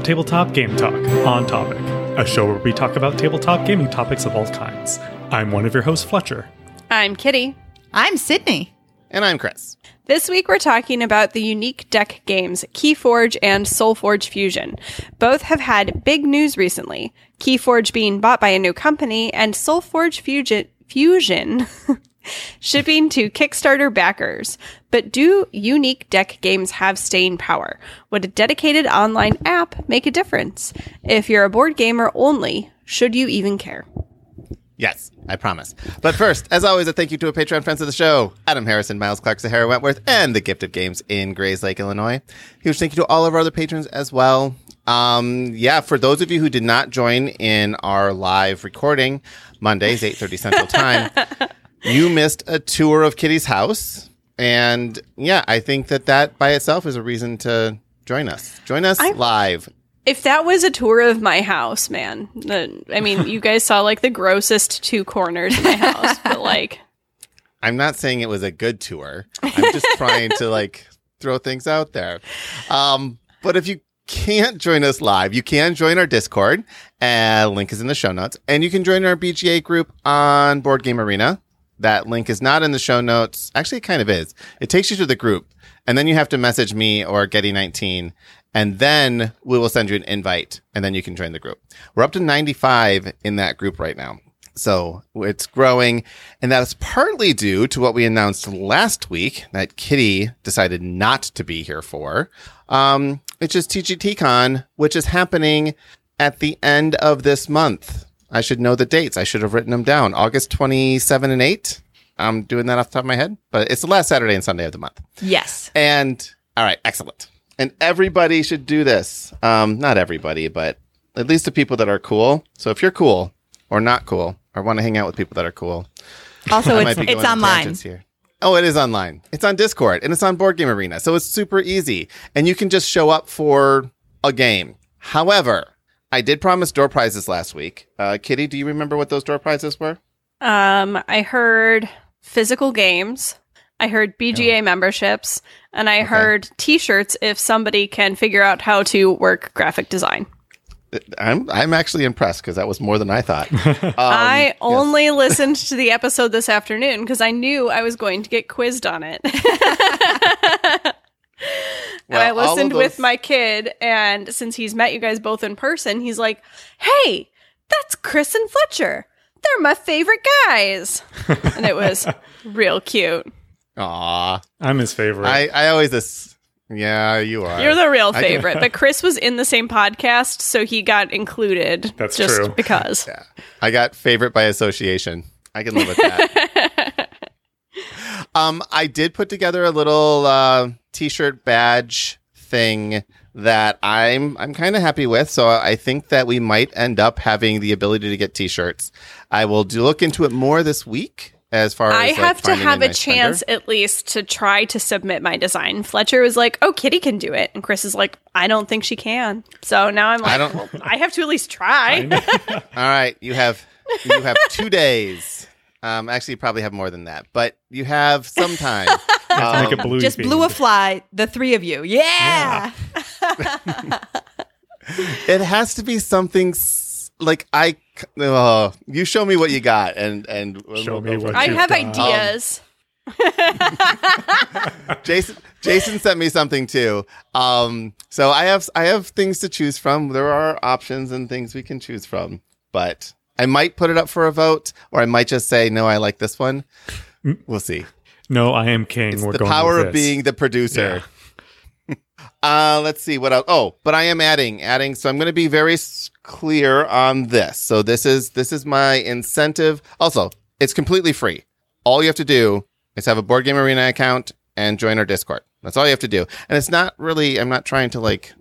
to Tabletop Game Talk on Topic, a show where we talk about tabletop gaming topics of all kinds. I'm one of your hosts, Fletcher. I'm Kitty. I'm Sydney. And I'm Chris. This week we're talking about the unique deck games Keyforge and SolForge Fusion. Both have had big news recently. Keyforge being bought by a new company and SolForge Fusion Fusion shipping to Kickstarter backers. But do unique deck games have staying power? Would a dedicated online app make a difference? If you're a board gamer only, should you even care? Yes, I promise. But first, as always, a thank you to our Patreon friends of the show Adam Harrison, Miles Clark, Sahara Wentworth, and the Gift of Games in Grayslake, Illinois. Huge thank you to all of our other patrons as well. Um, yeah, for those of you who did not join in our live recording, Mondays, 8.30 Central Time, you missed a tour of Kitty's house. And yeah, I think that that by itself is a reason to join us. Join us I- live If that was a tour of my house, man, the, I mean, you guys saw like the grossest two corners of my house, but like, I'm not saying it was a good tour. I'm just trying to like throw things out there. Um, but if you can't join us live, you can join our Discord. Uh, link is in the show notes, and you can join our BGA group on Board Game Arena. That link is not in the show notes. Actually, it kind of is. It takes you to the group, and then you have to message me or Getty19, and then we will send you an invite, and then you can join the group. We're up to 95 in that group right now. So it's growing, and that's partly due to what we announced last week that Kitty decided not to be here for. Um, which is TGTCon, which is happening at the end of this month. I should know the dates. I should have written them down. August 27 and 8. I'm doing that off the top of my head, but it's the last Saturday and Sunday of the month. Yes. And all right, excellent. And everybody should do this. Um, not everybody, but at least the people that are cool. So if you're cool or not cool or want to hang out with people that are cool, Also, it's it's online. here. Oh, it is online. It's on Discord and it's on Board Game Arena. So it's super easy. And you can just show up for a game. However, I did promise door prizes last week. Uh, Kitty, do you remember what those door prizes were? um, I heard physical games, I heard BGA memberships, and I heard T-shirts if somebody can figure out how to work graphic design. I'm I'm actually impressed because that was more than I thought. Um, I yes. only listened to the episode this afternoon because I knew I was going to get quizzed on it. and I Well, all of listened with my kid, and since he's met you guys both in person, he's like, "Hey, that's Chris and Fletcher. They're my favorite guys," and it was real cute. Aw. I'm his favorite. I, I always this. Yeah, you are. You're the real I can- favorite, but Chris was in the same podcast, so he got included. That's just true. because. Yeah. I got favorite by association. I can live with that. um, I did put together a little uh, t-shirt badge thing that I'm I'm kind of happy with. So I think that we might end up having the ability to get t-shirts. I will do look into it more this week as far I as like, have to have a nice chance vendor. at least to try to submit my design. Fletcher was like, "Oh, Kitty can do it," and Chris is like, "I don't think she can." So now I'm like, I "I, don't- well, I have to at least try." All right, you have you have two days. Um, actually, you probably have more than that, but you have some time. Um, Make a blue Just theme. blew a fly, the three of you. Yeah. it has to be something s- like I. c- Oh, you show me what you got, and and we'll Show me what I you've have done. ideas. Jason Jason sent me something too. Um, so I have I have things to choose from. There are options and things we can choose from, but I might put it up for a vote, or I might just say no. I like this one. We'll see. no, I am king. It's We're the power of being the producer. uh, let's see what else. Oh, but I am adding, adding. So I'm going to be very clear on this. So this is this is my incentive. Also, it's completely free. All you have to do is have a board game arena account and join our Discord. That's all you have to do. And it's not really. I'm not trying to like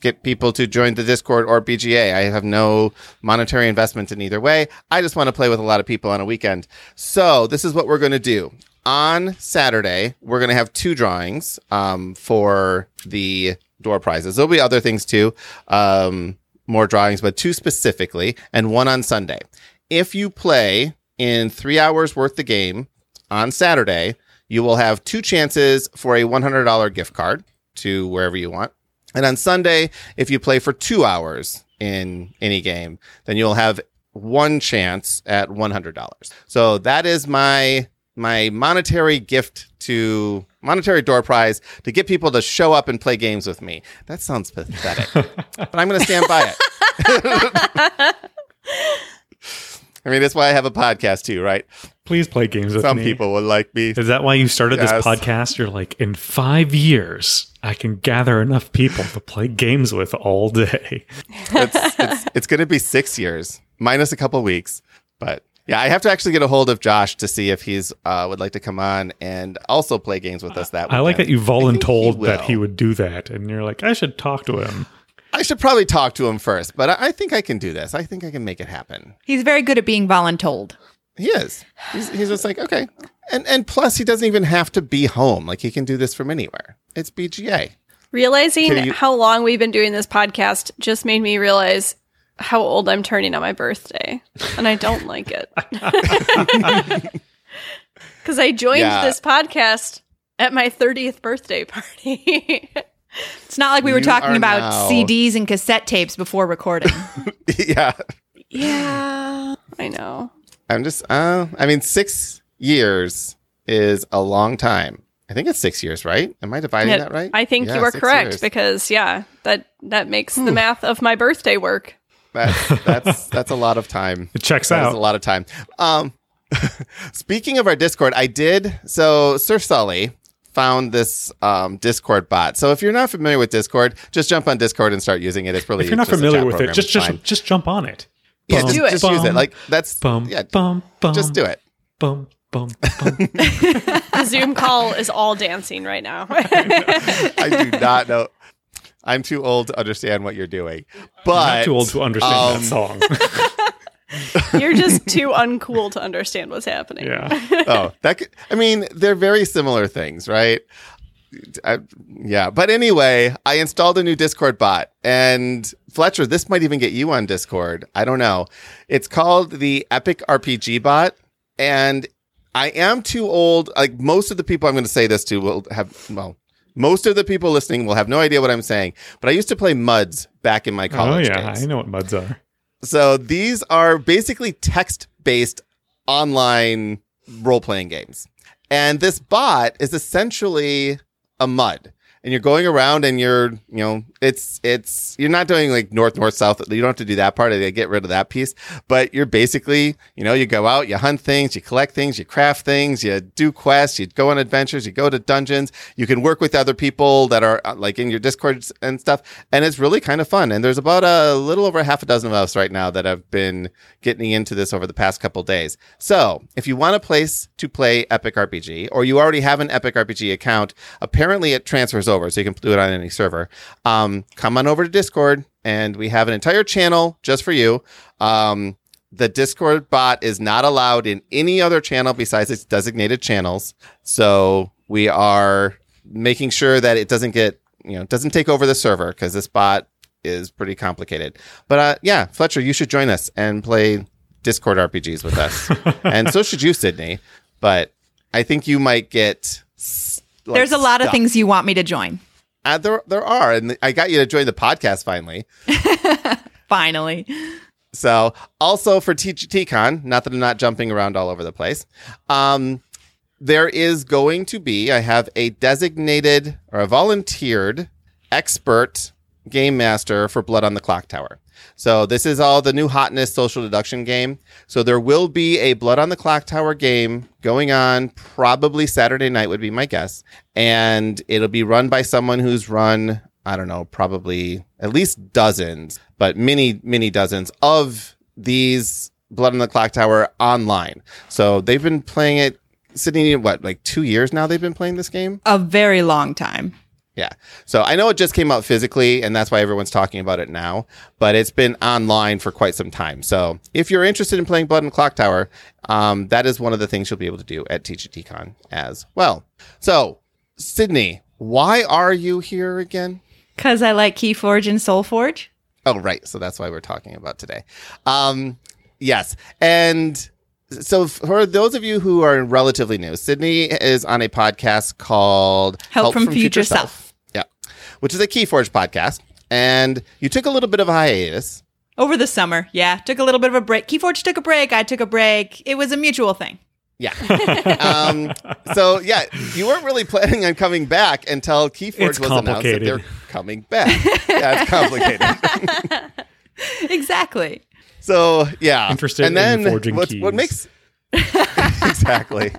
get people to join the Discord or BGA. I have no monetary investment in either way. I just want to play with a lot of people on a weekend. So this is what we're going to do. On Saturday, we're going to have two drawings um, for the door prizes. There'll be other things too, um, more drawings, but two specifically, and one on Sunday. If you play in three hours worth the game on Saturday, you will have two chances for a $100 gift card to wherever you want. And on Sunday, if you play for two hours in any game, then you'll have one chance at $100. So that is my my monetary gift to monetary door prize to get people to show up and play games with me. That sounds pathetic, but I'm going to stand by it. I mean, that's why I have a podcast too, right? Please play games with Some me. people would like me. Is that why you started Yes. this podcast? You're like, in five years, I can gather enough people to play games with all day. it's it's, it's going to be six years minus a couple weeks, but yeah, I have to actually get a hold of Josh to see if he's uh, would like to come on and also play games with us. That I like that you think he voluntold that he would do that, and you're like, I should talk to him. I should probably talk to him first, but I, I think I can do this. I think I can make it happen. He's very good at being voluntold. He is. He's, he's just like okay, and and plus he doesn't even have to be home. Like he can do this from anywhere. It's BGA. Realizing you- how long we've been doing this podcast just made me realize how old I'm turning on my birthday. And I don't like it. Because I joined Yeah. this podcast at my 30th birthday party. It's not like we were You talking about now- CDs and cassette tapes before recording. yeah, yeah, I know. I'm just. Uh, I mean, six years is a long time. I think it's six years, right? Am I dividing Yeah, that right? I think Yeah, you are correct years. because yeah, that that makes the math of my birthday work. That's that's that's a lot of time. It checks That is out. a lot of time. Um, speaking of our Discord, I did so. Sir Sully found this um, Discord bot. So if you're not familiar with Discord, just jump on Discord and start using it. It's really If you're not just familiar chat with it, just just fine. just jump on it. Yeah, Bum, just, Do it. just use it. Like that's bum, yeah. bum, bum, Just do it. Bum, bum, bum. The Zoom call is all dancing right now. I do not know. I'm too old to understand what you're doing, but I'm not too old to understand um, that song. You're just too uncool to understand what's happening. yeah. oh, that could, I mean, they're very similar things, right? I, yeah, but anyway, I installed a new Discord bot, and Fletcher, this might even get you on Discord. I don't know. It's called the Epic RPG bot, and I am too old. Like most of the people I'm going to say this to will have well. Most of the people listening will have no idea what I'm saying, but I used to play MUDs back in my oh, college. Oh yeah, days. I know what muds are. So these are basically text based online role playing games. And this bot is essentially a mud. And you're going around and you're, you know, it's, it's, you're not doing like north, north, south. You don't have to do that part. They get rid of that piece. But you're basically, you know, you go out, you hunt things, you collect things, you craft things, you do quests, you go on adventures, you go to dungeons. You can work with other people that are uh, like in your Discord and stuff. And it's really kind of fun. And there's about a little over half a dozen of us right now that have been getting into this over the past couple days. So if you want a place to play Epic RPG, or you already have an Epic RPG account, apparently it transfers over, so you can do it on any server. Um, come on over to Discord, and we have an entire channel just for you. Um, the Discord bot is not allowed in any other channel besides its designated channels. So we are making sure that it doesn't get, you know, doesn't take over the server because this bot is pretty complicated. But uh, yeah, Fletcher, you should join us and play Discord RPGs with us, and so should you, Sydney. But I think you might get. Like, There's a lot of things you want me to join. Uh, there, there are, and I got you to join the podcast finally. Finally. So, also for TGTCon, not that I'm not jumping around all over the place, um, there is going to be, I have a designated or a volunteered expert game master for Blood on the Clocktower. So, this is all the new hotness social deduction game. So, there will be a Blood on the Clocktower game going on probably Saturday night, would be my guess. And it'll be run by someone who's run I don't know, probably at least dozens, but many, many dozens of these Blood on the Clocktower online. So they've been playing it, Sydney, what, like two years now they've been playing this game? A very long time. Yeah. So I know it just came out physically, and that's why everyone's talking about it now, but it's been online for quite some time. So if you're interested in playing Blood and Clocktower, um, that is one of the things you'll be able to do at TGTCon as well. So, Sydney, why are you here again? Because I like Keyforge and SolForge. Oh, right. So that's why we're talking about today. Um, yes. And so for those of you who are relatively new, Sydney is on a podcast called Help from Future Self. Yeah, which is a KeyForge podcast, and you took a little bit of a hiatus. Over the summer, yeah. Took a little bit of a break. Keyforge took a break. I took a break. It was a mutual thing. Yeah. um, so yeah, you weren't really planning on coming back until KeyForge It's was announced that they're coming back. yeah, it's complicated. Exactly. so yeah, Interested and then in forging what's- what keys. makes exactly.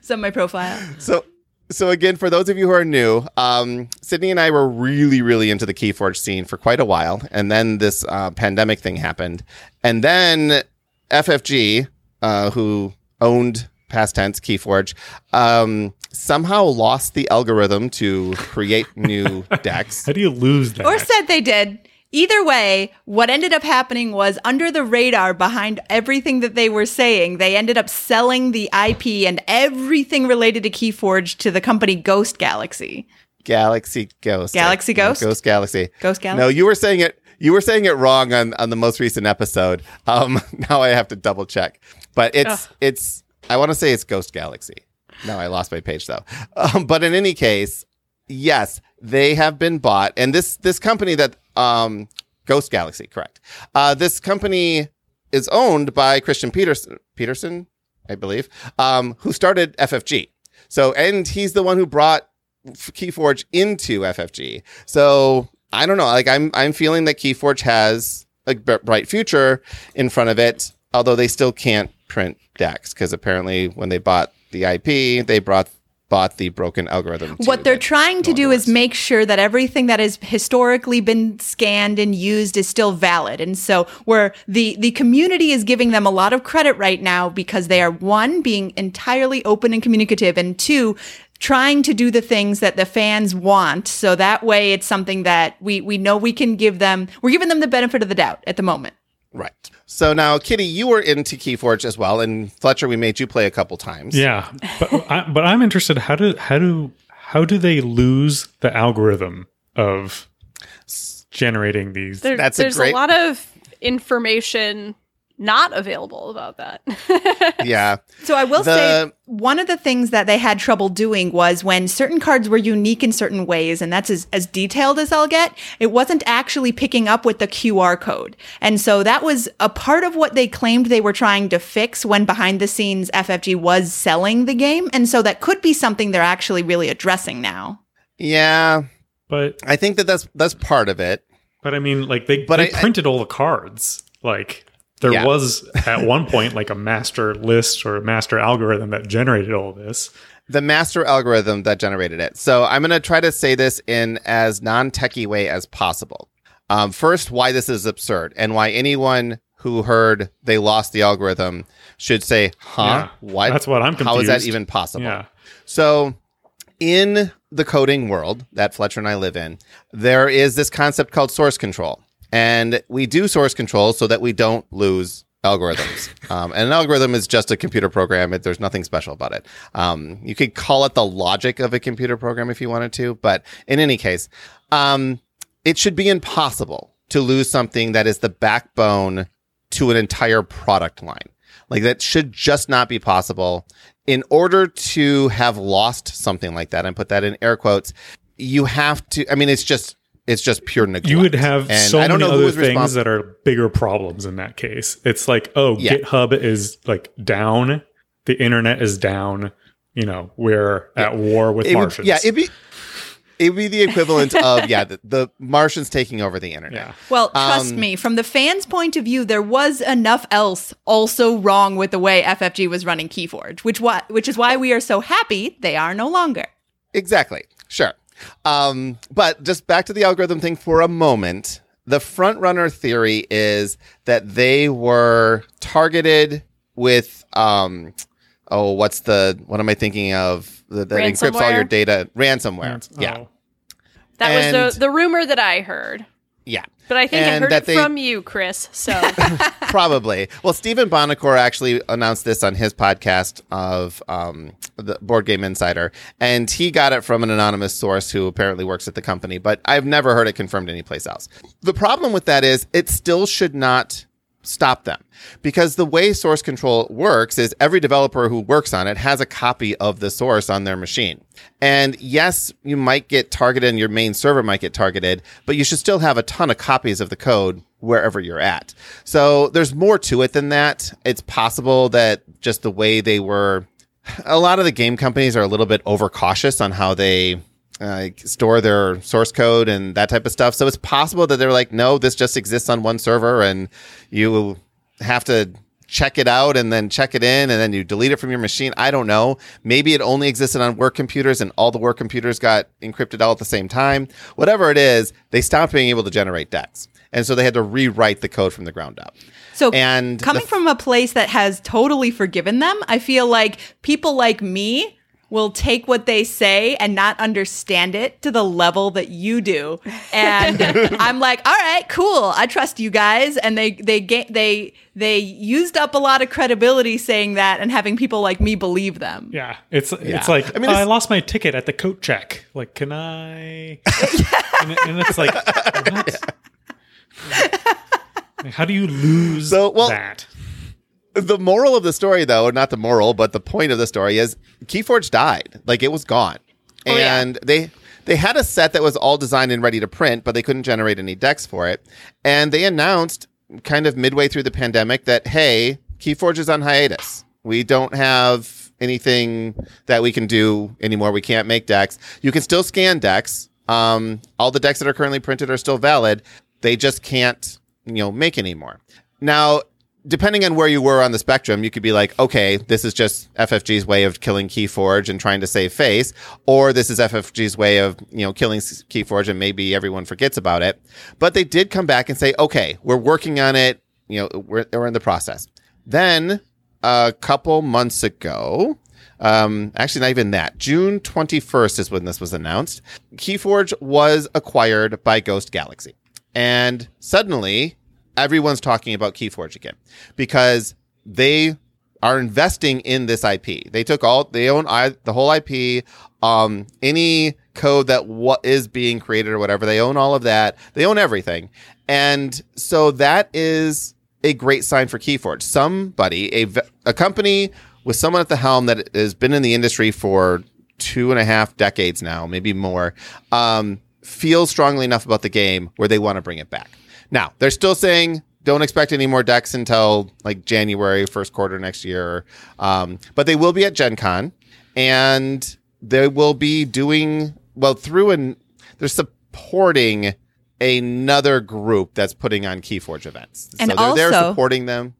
So my profile. So, so again, for those of you who are new, um, Sydney and I were really, really into the KeyForge scene for quite a while, and then this uh, pandemic thing happened, and then FFG, uh, who owned past tense KeyForge, um, somehow lost the algorithm to create new decks. How do you lose that? Or said they did. Either way, what ended up happening was under the radar behind everything that they were saying, they ended up selling the IP and everything related to Keyforge to the company Ghost Galaxy. Galaxy Ghost. Galaxy No, Ghost? Ghost Galaxy. Ghost Galaxy? No, you were saying it. You were saying it wrong on on the most recent episode. Um, now I have to double check, but it's it's. I want to say it's Ghost Galaxy. No, I lost my page though. Um, but in any case, yes, they have been bought, and this this company that um, Ghost Galaxy, correct? Uh, this company is owned by Christian Petersen. Petersen, I believe, um, who started FFG. So, and he's the one who brought KeyForge into FFG. So I don't know. Like I'm, I'm feeling that KeyForge has a b- bright future in front of it. Although they still can't print decks because apparently when they bought the IP, they brought bought the broken algorithm. What they're trying to do is make sure that everything that has historically been scanned and used is still valid. And so where the the community is giving them a lot of credit right now because they are one being entirely open and communicative and two trying to do the things that the fans want. So that way it's something that we we know we can give them we're giving them the benefit of the doubt at the moment. right. So now, Kitty, you were into KeyForge as well, and Fletcher, we made you play a couple times. Yeah, but I, but I'm interested. How do how do how do they lose the algorithm of generating these? There, That's a there's great- a lot of information not available about that. Yeah. So I will The- say one of the things that they had trouble doing was when certain cards were unique in certain ways, and that's as, as detailed as I'll get, it wasn't actually picking up with the QR code. And so that was a part of what they claimed they were trying to fix when behind the scenes FFG was selling the game. And so that could be something they're actually really addressing now. Yeah. But I think that that's that's part of it. but I mean, like they But they I- I- printed all the cards. Like there Yeah. was at one point like a master list or a master algorithm that generated all this. the master algorithm that generated it. So I'm going to try to say this in as non-techie way as possible. Um, first, why this is absurd and why anyone who heard they lost the algorithm should say, huh? Yeah, what? that's what I'm confused. How is that even possible? Yeah. So in the coding world that Fletcher and I live in, there is this concept called source control. And we do source control so that we don't lose algorithms. Um, and an algorithm is just a computer program. It, there's nothing special about it. Um, you could call it the logic of a computer program if you wanted to. But in any case, um, it should be impossible to lose something that is the backbone to an entire product line. Like that should just not be possible. In order to have lost something like that, and put that in air quotes, you have to. I mean, it's just it's just pure neglect. You would have And so I don't many know who other was things respons- that are bigger problems in that case. It's like, oh, Yeah. GitHub is like down, the internet is down. You know, we're at war with It would- Martians. yeah, it'd be it'd be the equivalent of yeah, the, the Martians taking over the internet. yeah. Well, trust Um, me, from the fans' point of view, there was enough else also wrong with the way FFG was running Keyforge, which why, which is why we are so happy they are no longer. Exactly. Sure. Um, but just back to the algorithm thing for a moment. The front runner theory is that they were targeted with um oh what's the what am I thinking of the, that encrypts all your data ransomware. Yeah. Oh. That And- was the, the rumor that I heard. Yeah. But I think I heard it they- from you, Chris. So Probably. Well, Stephen Buonocore actually announced this on his podcast of um, the Board Game Insider, and he got it from an anonymous source who apparently works at the company, but I've never heard it confirmed anyplace else. The problem with that is it still should not stop them because the way source control works is every developer who works on it has a copy of the source on their machine. And yes, you might get targeted and your main server might get targeted, but you should still have a ton of copies of the code wherever you're at. So there's more to it than that. It's possible that just the way they were, a lot of the game companies are a little bit overcautious on how they uh, store their source code and that type of stuff. So it's possible that they're like, no, this just exists on one server and you have to check it out and then check it in and then you delete it from your machine. I don't know. Maybe it only existed on work computers and all the work computers got encrypted all at the same time. Whatever it is, they stopped being able to generate decks. And so they had to rewrite the code from the ground up. So, And coming f- from a place that has totally forgiven them, I feel like people like me will take what they say and not understand it to the level that you do. And I'm like, "All right, cool. I trust you guys." And they they ga- they they used up a lot of credibility saying that and having people like me believe them. Yeah, it's Yeah. it's like I mean, "Oh, it's- I lost my ticket at the coat check. Like, can I? and, it- and it's like, what? Like, How do you lose So, well- that? The moral of the story though not the moral but the point of the story is keyforge died. Like it was gone. Oh, yeah. and they they had a set that was all designed and ready to print but they couldn't generate any decks for it. And they announced kind of midway through the pandemic that hey keyforge is on hiatus. We don't have anything that we can do anymore. We can't make decks. You can still scan decks. Um, all the decks that are currently printed are still valid. They just can't you know make anymore now depending on where you were on the spectrum, you could be like, okay, this is just FFG's way of killing Keyforge and trying to save face, or this is FFG's way of, you know, killing Keyforge and maybe everyone forgets about it. But they did come back and say, okay, we're working on it. You know, we're, we're in the process. Then a couple months ago, um, actually not even that, June 21st is when this was announced. Keyforge was acquired by Ghost Galaxy. And suddenly everyone's talking about Keyforge again because they are investing in this IP. They took all they own I, the whole IP, um, any code that what is being created or whatever. They own all of that. They own everything, and so that is a great sign for Keyforge. Somebody, a a company with someone at the helm that has been in the industry for two and a half decades now, maybe more, um, feels strongly enough about the game where they want to bring it back. Now, they're still saying don't expect any more decks until like January, first quarter next year. Um, but they will be at Gen Con and they will be doing well through and they're supporting another group that's putting on Keyforge events. And so they're there supporting them.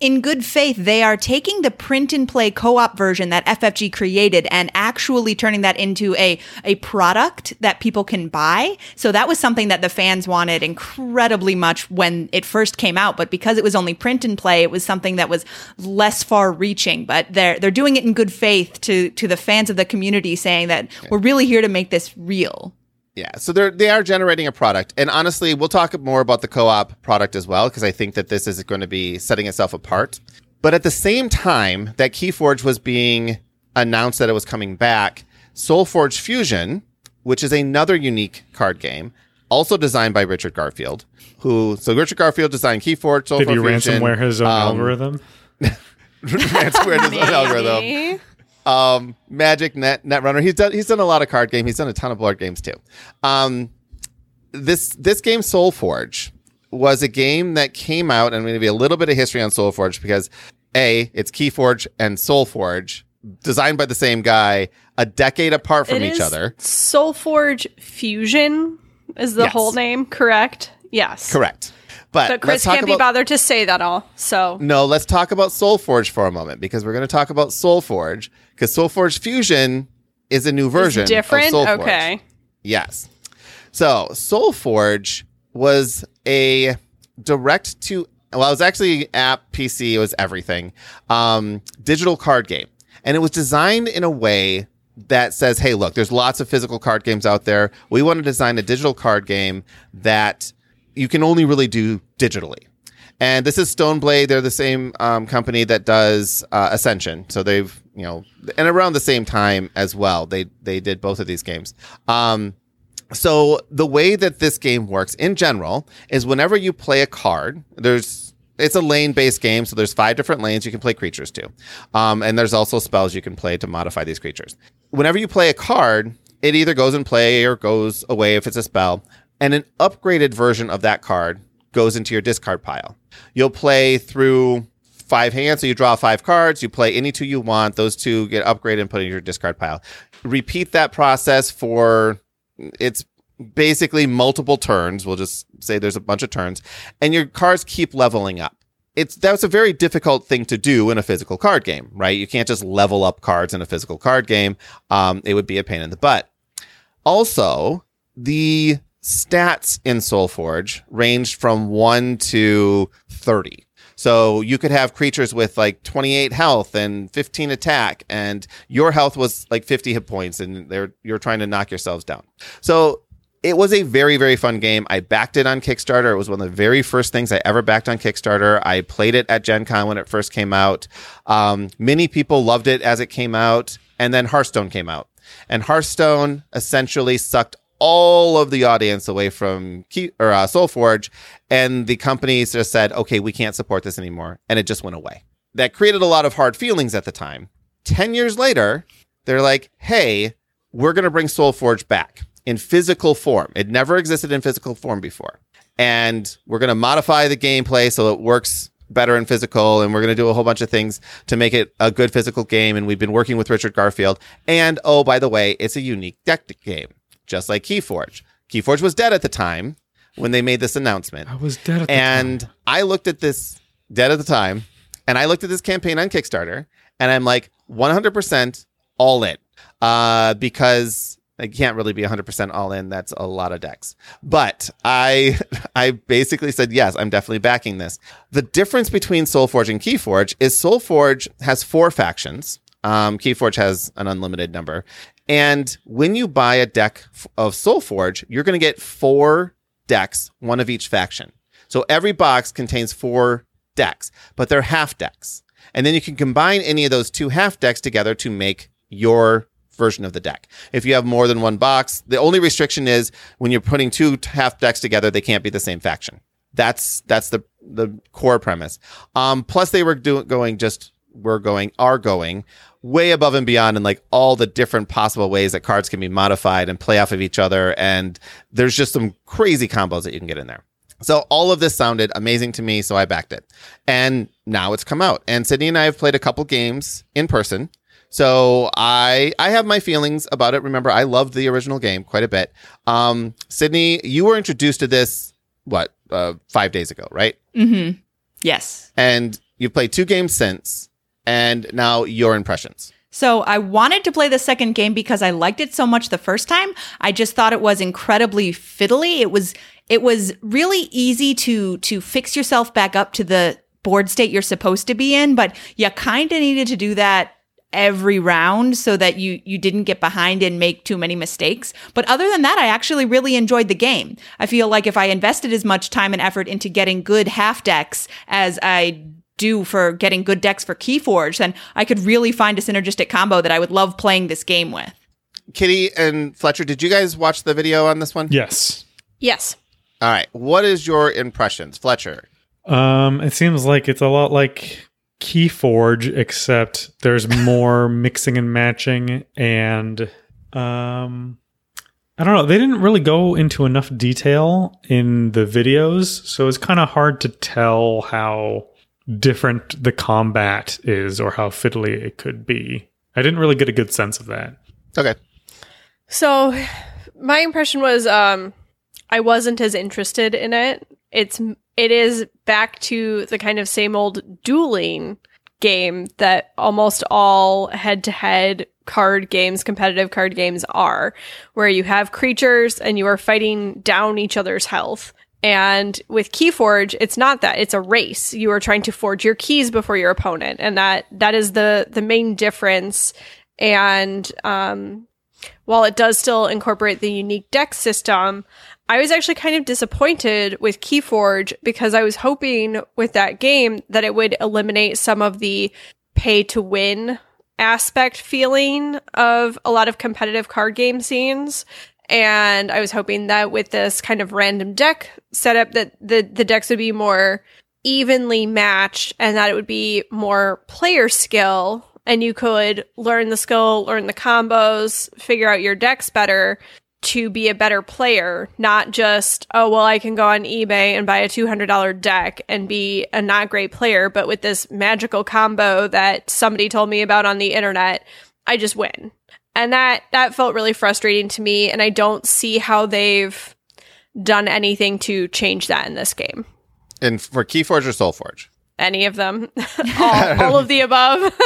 In good faith, they are taking the print and play co-op version that FFG created and actually turning that into a a product that people can buy. So that was something that the fans wanted incredibly much when it first came out, but because it was only print and play, it was something that was less far reaching, but they're they're doing it in good faith to to the fans of the community saying that we're really here to make this real. Yeah, so they're they are generating a product, and honestly, we'll talk more about the co-op product as well because I think that this is going to be setting itself apart. But at the same time that KeyForge was being announced that it was coming back, SolForge Fusion, which is another unique card game, also designed by Richard Garfield, who so Richard Garfield designed KeyForge, SolForge Did he Fusion, ransomware his own um, algorithm? ransomware his own algorithm Maybe. Um, Magic Net Netrunner. He's done he's done a lot of card game. He's done a ton of board games too. Um, this this game SolForge was a game that came out, and I'm going to be a little bit of history on SolForge because a it's Keyforge and SolForge designed by the same guy, a decade apart from It each is other. SolForge Fusion is the Yes. whole name, correct? Yes. Correct. But, let's Chris can't be bothered to say that all. So No, let's talk about SolForge for a moment because we're going to talk about SolForge because SolForge Fusion is a new version. it's different. Okay. Yes. So SolForge was a direct to well, it was actually app, PC, it was everything. Um, digital card game. And it was designed in a way that says, hey, look, there's lots of physical card games out there. We want to design a digital card game that you can only really do digitally. And this is Stoneblade. They're the same um, company that does uh, Ascension. So they've, you know, and around the same time as well, they they did both of these games. Um, So the way that this game works in general is whenever you play a card, there's it's a lane based game, so there's five different lanes you can play creatures to, um, and there's also spells you can play to modify these creatures. Whenever you play a card, it either goes in play or goes away if it's a spell, and an upgraded version of that card goes into your discard pile. You'll play through five hands, so you draw five cards. You play any two you want; those two get upgraded and put in your discard pile. Repeat that process for it's basically multiple turns. We'll just say there's a bunch of turns, and your cards keep leveling up. It's that's a very difficult thing to do in a physical card game, right? You can't just level up cards in a physical card game. Um, it would be a pain in the butt. Also, the stats in SolForge ranged from one to thirty. So you could have creatures with like 28 health and 15 attack, and your health was like 50 hit points, and they're you're trying to knock yourselves down. So it was a very very fun game. I backed it on Kickstarter. It was one of the very first things I ever backed on Kickstarter. I played it at Gen Con when it first came out. Um, many people loved it as it came out, and then Hearthstone came out, and Hearthstone essentially sucked all of the audience away from Key, or uh, SolForge, and the companies just said, "Okay, we can't support this anymore," and it just went away. That created a lot of hard feelings at the time. Ten years later, they're like, "Hey, we're going to bring SolForge back in physical form. It never existed in physical form before, and we're going to modify the gameplay so it works." Better in physical, and we're going to do a whole bunch of things to make it a good physical game. And we've been working with Richard Garfield. And oh, by the way, it's a unique deck game just like Keyforge. Keyforge was dead at the time when they made this announcement. I was dead at the and time. I looked at this dead at the time, and I looked at this campaign on Kickstarter, and I'm like 100% all in uh, because I can't really be 100% all in. That's a lot of decks. But I I basically said yes, I'm definitely backing this. The difference between SolForge and Keyforge is SolForge has four factions. Um, Keyforge has an unlimited number, and when you buy a deck of SolForge, you're going to get four decks, one of each faction. So every box contains four decks, but they're half decks. And then you can combine any of those two half decks together to make your version of the deck. If you have more than one box, the only restriction is when you're putting two half decks together, they can't be the same faction. That's that's the the core premise. Um, plus, they were doing going just we're going are going way above and beyond in like all the different possible ways that cards can be modified and play off of each other. And there's just some crazy combos that you can get in there. So all of this sounded amazing to me, so I backed it. And now it's come out. And Sydney and I have played a couple games in person. So I I have my feelings about it. Remember, I loved the original game quite a bit. Um, Sydney, you were introduced to this what uh, five days ago, right? Mm-hmm. Yes. And you've played two games since and now your impressions. So I wanted to play the second game because I liked it so much the first time. I just thought it was incredibly fiddly. It was it was really easy to to fix yourself back up to the board state you're supposed to be in, but you kind of needed to do that every round so that you you didn't get behind and make too many mistakes. But other than that, I actually really enjoyed the game. I feel like if I invested as much time and effort into getting good half decks as I do for getting good decks for Keyforge, then I could really find a synergistic combo that I would love playing this game with. Kitty and Fletcher, did you guys watch the video on this one? Yes. Yes. All right. What is your impressions, Fletcher? Um, it seems like it's a lot like Keyforge, except there's more mixing and matching, and um, I don't know. They didn't really go into enough detail in the videos, so it's kind of hard to tell how different the combat is or how fiddly it could be. I didn't really get a good sense of that. Okay. So my impression was um I wasn't as interested in it. It's it is back to the kind of same old dueling game that almost all head-to-head card games, competitive card games are, where you have creatures and you are fighting down each other's health. And with Keyforge, it's not that. It's a race. You are trying to forge your keys before your opponent. And that that is the the main difference. And um while it does still incorporate the unique deck system, I was actually kind of disappointed with Keyforge because I was hoping with that game that it would eliminate some of the pay to win aspect feeling of a lot of competitive card game scenes and I was hoping that with this kind of random deck setup that the the decks would be more evenly matched and that it would be more player skill and you could learn the skill, learn the combos, figure out your decks better to be a better player, not just, oh, well, I can go on eBay and buy a $200 deck and be a not great player, but with this magical combo that somebody told me about on the internet, I just win. And that that felt really frustrating to me and I don't see how they've done anything to change that in this game. And for Keyforge or SolForge? Any of them. all, all of the above.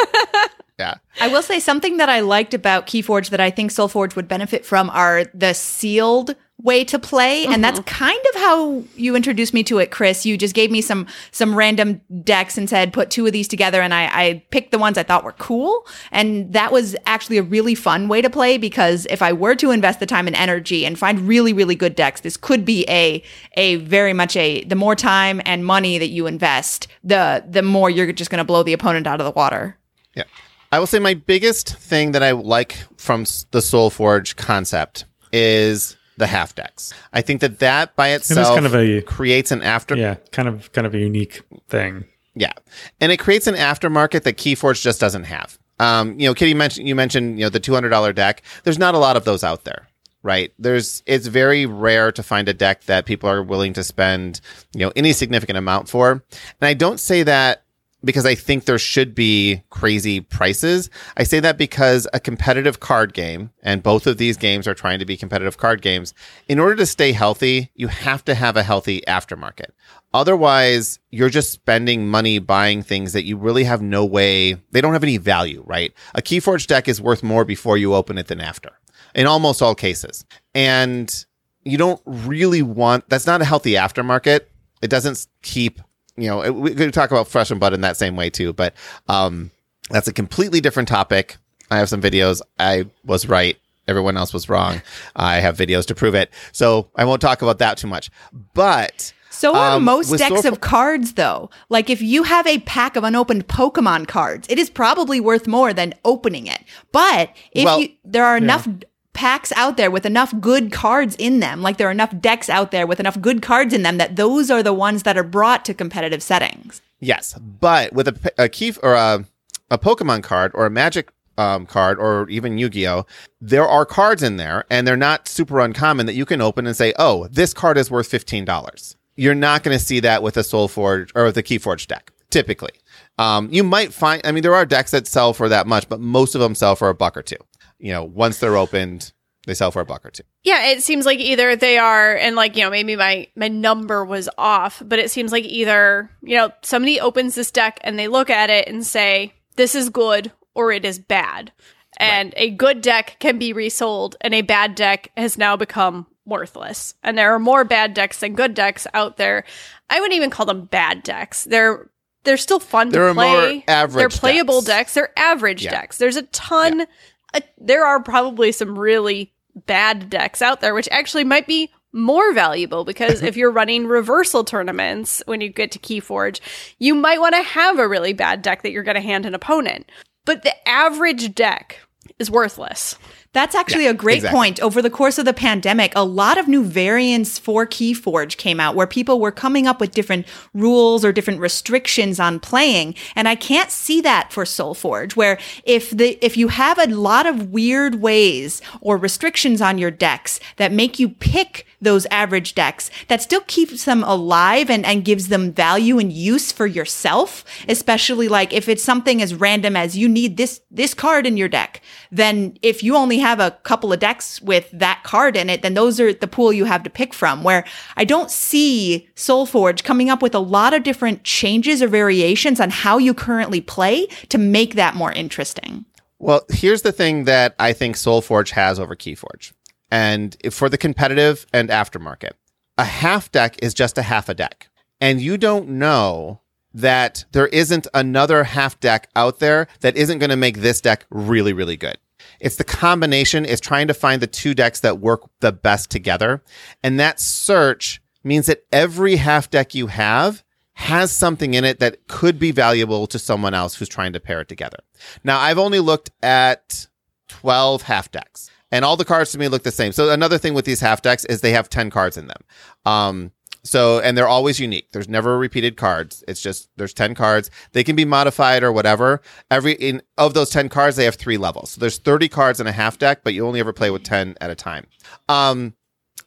Yeah. I will say something that I liked about Keyforge that I think SolForge would benefit from are the sealed way to play and that's mm-hmm. kind of how you introduced me to it chris. You just gave me some some random decks and said put two of these together and i i picked the ones i thought were cool and that was actually a really fun way to play because if i were to invest the time and energy and find really really good decks this could be a a very much a the more time and money that you invest the the more you're just going to blow the opponent out of the water. Yeah. I will say my biggest thing that I like from the SolForge concept is the half decks. I think that that by itself kind of a- creates an after Yeah, kind of kind of a unique thing. Yeah, and it creates an aftermarket that KeyForge just doesn't have. Um, you know, Kitty mentioned you mentioned you know the two hundred dollar deck. There's not a lot of those out there, right? There's it's very rare to find a deck that people are willing to spend you know any significant amount for. And I don't say that because I think there should be crazy prices. I say that because a competitive card game, and both of these games are trying to be competitive card games, in order to stay healthy, you have to have a healthy aftermarket. Otherwise, you're just spending money buying things that you really have no way, they don't have any value, right? A Keyforge deck is worth more before you open it than after, in almost all cases. And you don't really want, that's not a healthy aftermarket. It doesn't keep you know, we could talk about Flesh and Blood in that same way too, but um, that's a completely different topic. I have some videos. I was right. Everyone else was wrong. I have videos to prove it. So I won't talk about that too much. But So are Um, most decks Soulfor- of cards, though. Like if you have a pack of unopened Pokemon cards, it is probably worth more than opening it. But if Well, you, there are enough packs out there with enough good cards in them, like there are enough decks out there with enough good cards in them, that those are the ones that are brought to competitive settings. Yes, but with a, a key or a, a Pokemon card or a Magic um, card or even Yu-Gi-Oh, there are cards in there, and they're not super uncommon that you can open and say, "Oh, this card is worth fifteen dollars." You're not going to see that with a SolForge or with a Keyforge deck, typically. Um, you might find, I mean, there are decks that sell for that much, but most of them sell for a buck or two. You know, once they're opened, they sell for a buck or two. Yeah, it seems like either they are, and like, you know, maybe my, my number was off, but it seems like either, you know, somebody opens this deck and they look at it and say, this is good or it is bad. And a good deck can be resold, and a bad deck has now become worthless. And there are more bad decks than good decks out there. I wouldn't even call them bad decks. They're they're still fun There to are more play. average They're playable decks. decks. They're average Yeah. decks. There's a ton. Uh, there are probably some really bad decks out there, which actually might be more valuable because if you're running reversal tournaments when you get to Keyforge, you might want to have a really bad deck that you're going to hand an opponent. But the average deck is worthless. That's actually a great exactly. point. Over the course of the pandemic, a lot of new variants for Keyforge came out where people were coming up with different rules or different restrictions on playing. And I can't see that for SolForge, where if the if you have a lot of weird ways or restrictions on your decks that make you pick those average decks, that still keeps them alive and, and gives them value and use for yourself, especially like if it's something as random as you need this this card in your deck, then if you only have a couple of decks with that card in it, then those are the pool you have to pick from. Where I don't see SolForge coming up with a lot of different changes or variations on how you currently play to make that more interesting. Well, here's the thing that I think SolForge has over Keyforge. And for the competitive and aftermarket, a half deck is just a half a deck. And you don't know that there isn't another half deck out there that isn't going to make this deck really, really good. It's the combination, is trying to find the two decks that work the best together. And that search means that every half deck you have has something in it that could be valuable to someone else who's trying to pair it together. Now, I've only looked at 12 half decks. And all the cards to me look the same. So another thing with these half decks is they have 10 cards in them. Um, so, and they're always unique. There's never repeated cards. It's just, there's 10 cards. They can be modified or whatever. Every, in, of those 10 cards, they have three levels. So there's 30 cards in a half deck, but you only ever play with 10 at a time. Um,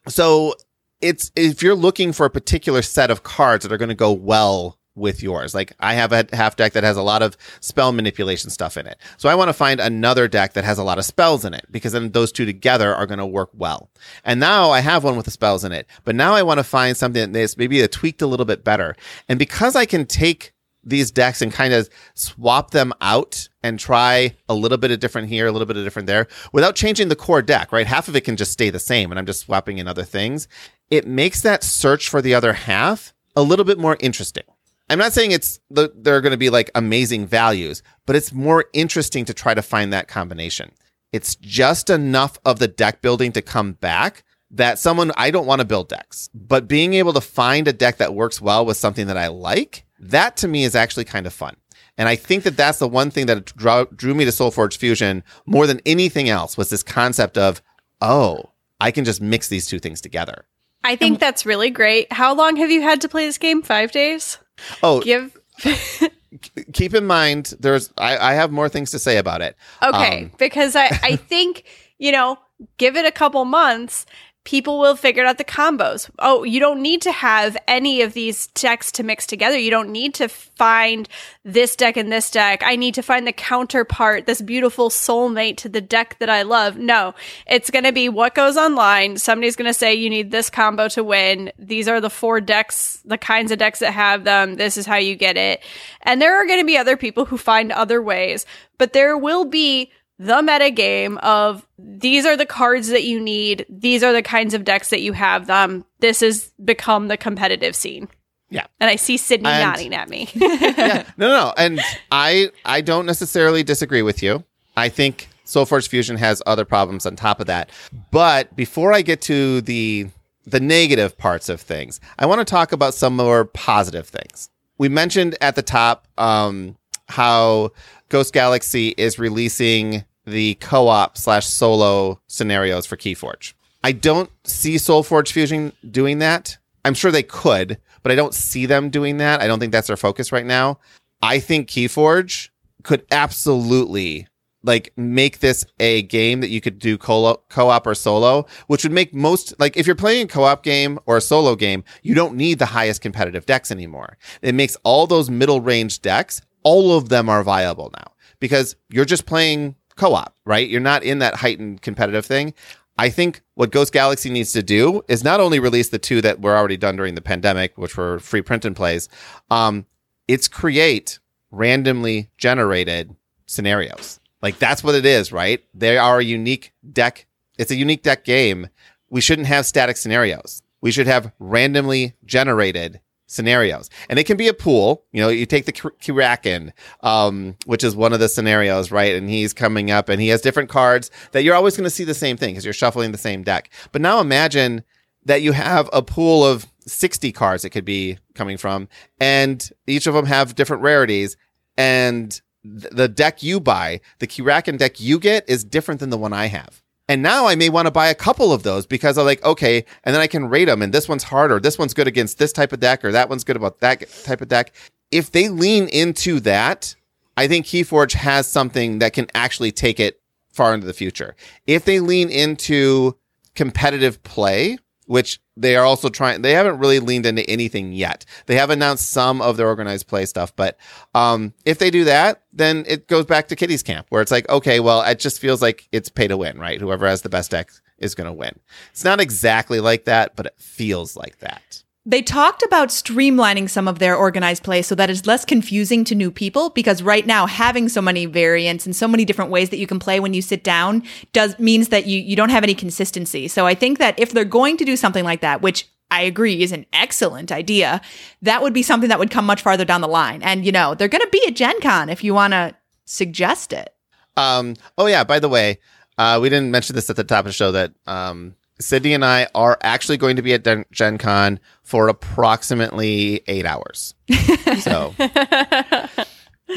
so it's, if you're looking for a particular set of cards that are going to go well with yours. Like I have a half deck that has a lot of spell manipulation stuff in it. So I want to find another deck that has a lot of spells in it because then those two together are going to work well. And now I have one with the spells in it, but now I want to find something that's maybe tweaked a little bit better. And because I can take these decks and kind of swap them out and try a little bit of different here, a little bit of different there without changing the core deck, right? Half of it can just stay the same and I'm just swapping in other things. It makes that search for the other half a little bit more interesting. I'm not saying it's the, they're going to be like amazing values, but it's more interesting to try to find that combination. It's just enough of the deck building to come back that someone I don't want to build decks, but being able to find a deck that works well with something that I like, that to me is actually kind of fun. And I think that that's the one thing that drew, drew me to SolForge Fusion more than anything else was this concept of, oh, I can just mix these two things together. I think that's really great. How long have you had to play this game? Five days? Oh, Give. keep in mind, there's I, I have more things to say about it. Okay, Um, because I, I think, you know, give it a couple months, people will figure out the combos. Oh, you don't need to have any of these decks to mix together. You don't need to find this deck and this deck. I need to find the counterpart, this beautiful soulmate to the deck that I love. No, it's going to be what goes online. Somebody's going to say you need this combo to win. These are the four decks, the kinds of decks that have them. This is how you get it. And there are going to be other people who find other ways, but there will be the meta game of these are the cards that you need. These are the kinds of decks that you have them. This has become the competitive scene. Yeah. And I see Sydney And- nodding at me. yeah, no, no, and I I don't necessarily disagree with you. I think SolForge Fusion has other problems on top of that. But before I get to the the negative parts of things, I want to talk about some more positive things. We mentioned at the top um, how Ghost Galaxy is releasing the co-op slash solo scenarios for Keyforge. I don't see SolForge Fusion doing that. I'm sure they could, but I don't see them doing that. I don't think that's their focus right now. I think Keyforge could absolutely like make this a game that you could do co- co-op or solo, which would make most like if you're playing a co-op game or a solo game, you don't need the highest competitive decks anymore. It makes all those middle range decks, all of them are viable now because you're just playing co-op, right? You're not in that heightened competitive thing. I think what Ghost Galaxy needs to do is not only release the two that were already done during the pandemic, which were free print and plays, um, it's create randomly generated scenarios. Like that's what it is, right? They are a unique deck. It's a unique deck game. We shouldn't have static scenarios. We should have randomly generated scenarios. And it can be a pool. You know, you take the Keyraken, um, which is one of the scenarios, right? And he's coming up and he has different cards that you're always going to see the same thing because you're shuffling the same deck. But now imagine that you have a pool of 60 cards it could be coming from, and each of them have different rarities. And th- the deck you buy, the Keyraken deck you get, is different than the one I have. And now I may want to buy a couple of those because I'm like, okay, and then I can rate them. And this one's harder. This one's good against this type of deck, or that one's good about that type of deck. If they lean into that, I think Keyforge has something that can actually take it far into the future. If they lean into competitive play, which they are also trying, they haven't really leaned into anything yet. They have announced some of their organized play stuff, but um, if they do that, then it goes back to Kitty's camp where it's like, okay, well, it just feels like it's pay to win, right? Whoever has the best deck is going to win. It's not exactly like that, but it feels like that. They talked about streamlining some of their organized play so that it's less confusing to new people because right now having so many variants and so many different ways that you can play when you sit down does means that you you don't have any consistency. So I think that if they're going to do something like that, which I agree is an excellent idea, that would be something that would come much farther down the line. And you know, they're going to be at Gen Con if you want to suggest it. Um, oh yeah, by the way, uh, we didn't mention this at the top of the show that um, Sydney and I are actually going to be at Den- Gen Con for approximately eight hours. so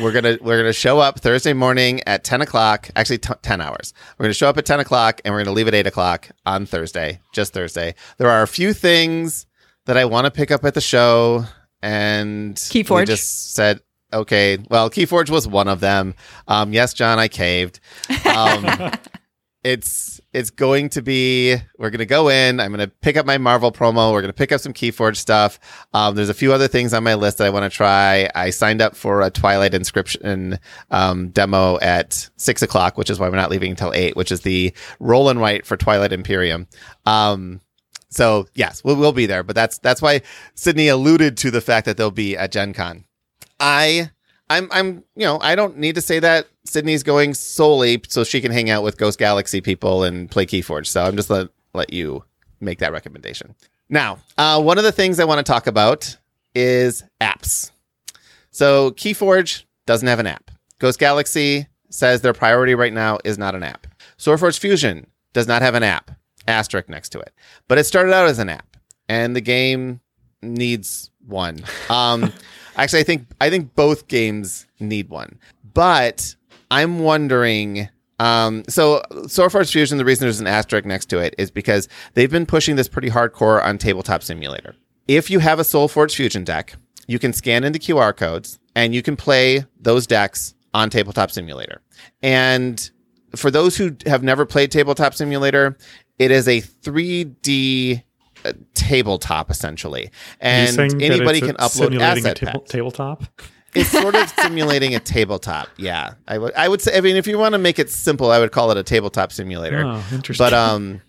we're gonna we're gonna show up Thursday morning at ten o'clock. Actually, t- ten hours. We're gonna show up at ten o'clock, and we're gonna leave at eight o'clock on Thursday. Just Thursday. There are a few things that I want to pick up at the show, and Keyforge. just said. Okay, well, Keyforge was one of them. Um, yes, John, I caved. Um, it's it's going to be we're going to go in i'm going to pick up my marvel promo we're going to pick up some keyforge stuff. Um, there's a few other things on my list that i want to try. I signed up for a twilight inscription um, demo at six o'clock which is why we're not leaving until eight which is the roll and write for twilight imperium. Um, so yes we'll, we'll be there but that's that's why sydney alluded to the fact that they'll be at gen con. I I'm I'm you know I don't need to say that Sydney's going solely so she can hang out with Ghost Galaxy people and play Keyforge. So I'm just let let you make that recommendation. Now, uh, one of the things I want to talk about is apps. So Keyforge doesn't have an app. Ghost Galaxy says their priority right now is not an app. SolForge Fusion does not have an app. Asterisk next to it, but it started out as an app, and the game needs one. Um, actually, I think I think both games need one, but I'm wondering. Um, so SolForge Fusion, the reason there's an asterisk next to it is because they've been pushing this pretty hardcore on Tabletop Simulator. If you have a SolForge Fusion deck, you can scan into QR codes and you can play those decks on Tabletop Simulator. And for those who have never played Tabletop Simulator, it is a 3D uh, tabletop essentially, and anybody can upload a asset table- tabletop. It's sort of simulating a tabletop. Yeah, I would. I would say. I mean, if you want to make it simple, I would call it a tabletop simulator. Oh, interesting. But um,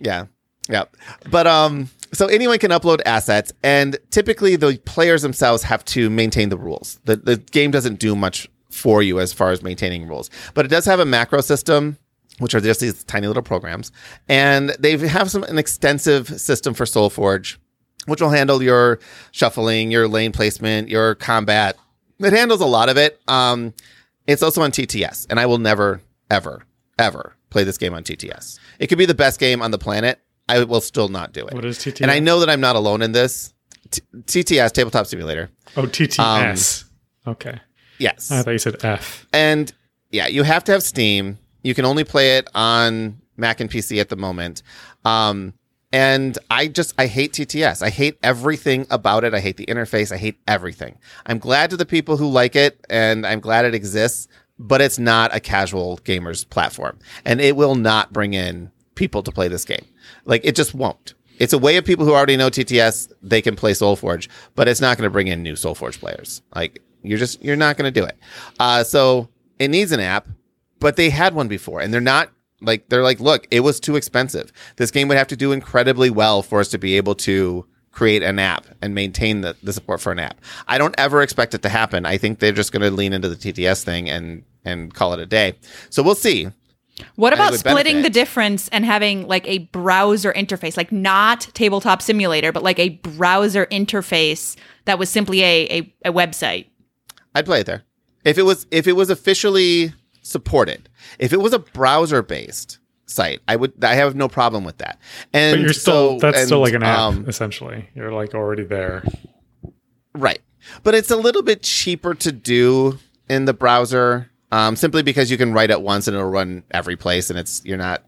yeah, yeah. But um, so anyone can upload assets, and typically the players themselves have to maintain the rules. The the game doesn't do much for you as far as maintaining rules, but it does have a macro system. Which are just these tiny little programs, and they have some an extensive system for SolForge, which will handle your shuffling, your lane placement, your combat. It handles a lot of it. Um, it's also on TTS, and I will never, ever, ever play this game on TTS. It could be the best game on the planet. I will still not do it. What is TTS? And I know that I'm not alone in this. T- TTS, Tabletop Simulator. Oh, TTS. okay. Yes. I thought you said F. And yeah, you have to have Steam. You can only play it on Mac and PC at the moment. Um, and I just I hate TTS. I hate everything about it. I hate the interface. I hate everything. I'm glad to the people who like it, and I'm glad it exists. But it's not a casual gamers platform, and it will not bring in people to play this game. Like it just won't. It's a way of people who already know TTS. They can play SolForge, but it's not going to bring in new SolForge players. Like you're just you're not going to do it. Uh, so it needs an app, but they had one before, and they're not like they're like, look, it was too expensive. This game would have to do incredibly well for us to be able to create an app and maintain the, the support for an app. I don't ever expect it to happen. I think they're just going to lean into the TTS thing and and call it a day. So we'll see. What about splitting benefit. the difference and having like a browser interface, like not tabletop simulator, but like a browser interface that was simply a, a, a website? I'd play it there. If it was if it was officially supported. If it was a browser based site, I would I have no problem with that. And But you're still so- that's still like an app um, essentially. You're like already there. Right. But it's a little bit cheaper to do in the browser. Um, simply because you can write it once and it'll run every place and it's you're not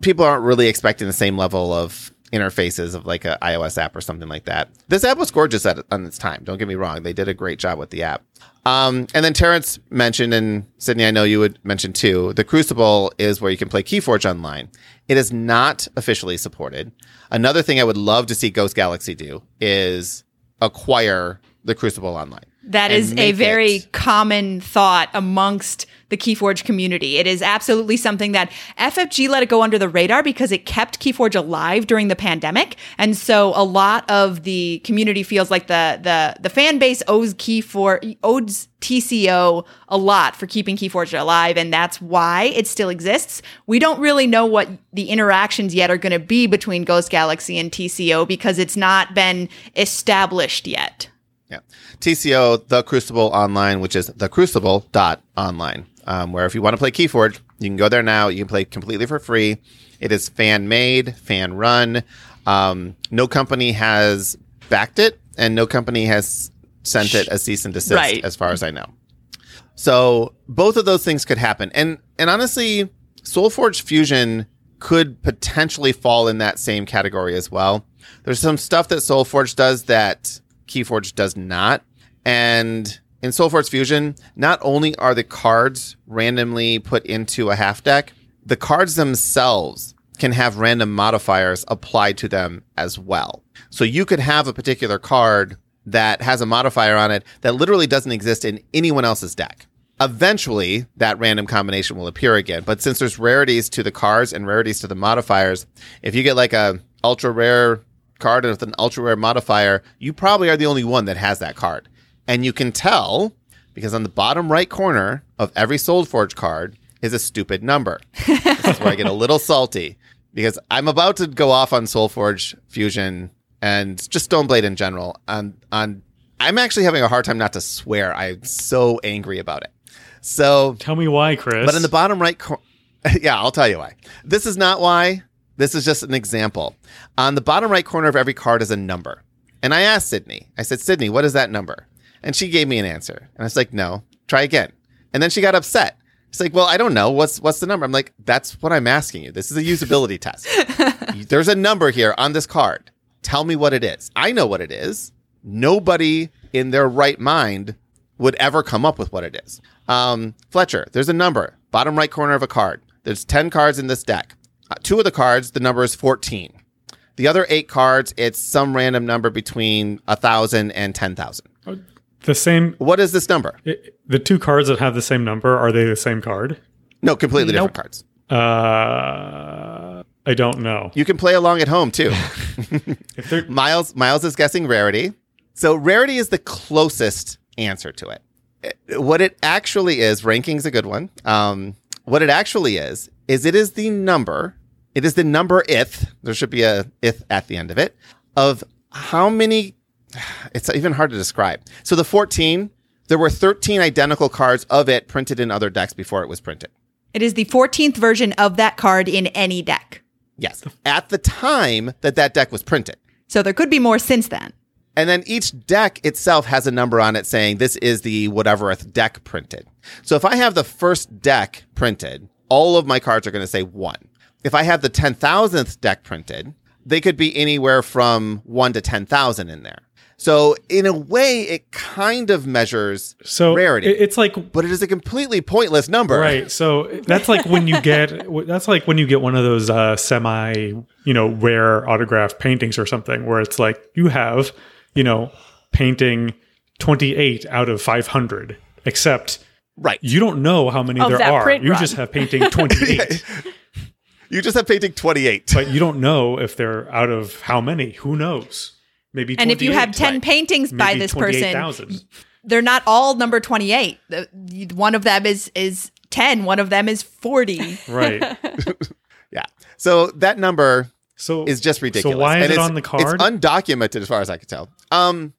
people aren't really expecting the same level of interfaces of like a iOS app or something like that. This app was gorgeous at on its time. Don't get me wrong; they did a great job with the app. Um, and then Terrence mentioned, and Sydney, I know you would mention too. The Crucible is where you can play KeyForge online. It is not officially supported. Another thing I would love to see Ghost Galaxy do is acquire the Crucible online. That is a very it- common thought amongst the Keyforge community. It is absolutely something that FFG let it go under the radar because it kept Keyforge alive during the pandemic. And so a lot of the community feels like the the the fan base owes Keyforge owes TCO a lot for keeping Keyforge alive and that's why it still exists. We don't really know what the interactions yet are going to be between Ghost Galaxy and TCO because it's not been established yet. Yeah. TCO, The Crucible Online, which is thecrucible.online, um, where if you want to play Keyforge, you can go there now. You can play completely for free. It is fan made, fan run. Um, no company has backed it, and no company has sent it a cease and desist, Right. as far as I know. So both of those things could happen. And and honestly, SolForge Fusion could potentially fall in that same category as well. There's some stuff that SolForge does that Keyforge does not. And in SolForge Fusion, not only are the cards randomly put into a half deck, the cards themselves can have random modifiers applied to them as well. So you could have a particular card that has a modifier on it that literally doesn't exist in anyone else's deck. Eventually, that random combination will appear again. But since there's rarities to the cards and rarities to the modifiers, if you get like a ultra rare card and with an ultra rare modifier, you probably are the only one that has that card. And you can tell because on the bottom right corner of every SolForge card is a stupid number. this is where I get a little salty because I'm about to go off on SolForge Fusion and just Stoneblade in general. On on, I'm actually having a hard time not to swear. I'm so angry about it. So Tell me why, Chris. but in the bottom right corner, yeah, I'll tell you why. This is not why. This is just an example. On the bottom right corner of every card is a number. And I asked Sydney, I said, Sydney, what is that number? And she gave me an answer. And I was like, no, try again. And then she got upset. It's like, well, I don't know. What's what's the number? I'm like, that's what I'm asking you. This is a usability test. There's a number here on this card. Tell me what it is. I know what it is. Nobody in their right mind would ever come up with what it is. Um, Fletcher, there's a number, bottom right corner of a card. There's 10 cards in this deck. Uh, two of the cards, the number is 14. The other eight cards, it's some random number between 1,000 and 10,000. the same, What is this number? it, the two cards that have the same number are they the same card? No, completely different cards. Uh, I don't know. You can play along at home too. Miles Miles is guessing rarity. So rarity is the closest answer to it. It- What it actually is, ranking's a good one. Um, what it actually is is it is the number. It is the number ith. There should be a ith at the end of it of how many. It's even hard to describe. So the 14, there were 13 identical cards of it printed in other decks before it was printed. It is the 14th version of that card in any deck. Yes, at the time that that deck was printed. So there could be more since then. And then each deck itself has a number on it saying this is the whateverth deck printed. So if I have the first deck printed, all of my cards are going to say one. If I have the 10,000th deck printed, they could be anywhere from one to 10,000 in there. So in a way, it kind of measures so rarity, it's like but it is a completely pointless number. right. So that's like when you get that's like when you get one of those uh, semi you know rare autograph paintings or something where it's like you have you know painting twenty eight out of five hundred, except Right. you don't know how many Of there are. print You run. just have painting twenty eight. You just have painting 28. but you don't know if they're out of how many. Who knows? Maybe And if you have 10 right. paintings by Maybe this person, 28,000. they're not all number 28. One of them is is 10, one of them is 40. right. Yeah. So that number So is just ridiculous. So why is And it it's- on the card? It's undocumented as far as I can tell. Um,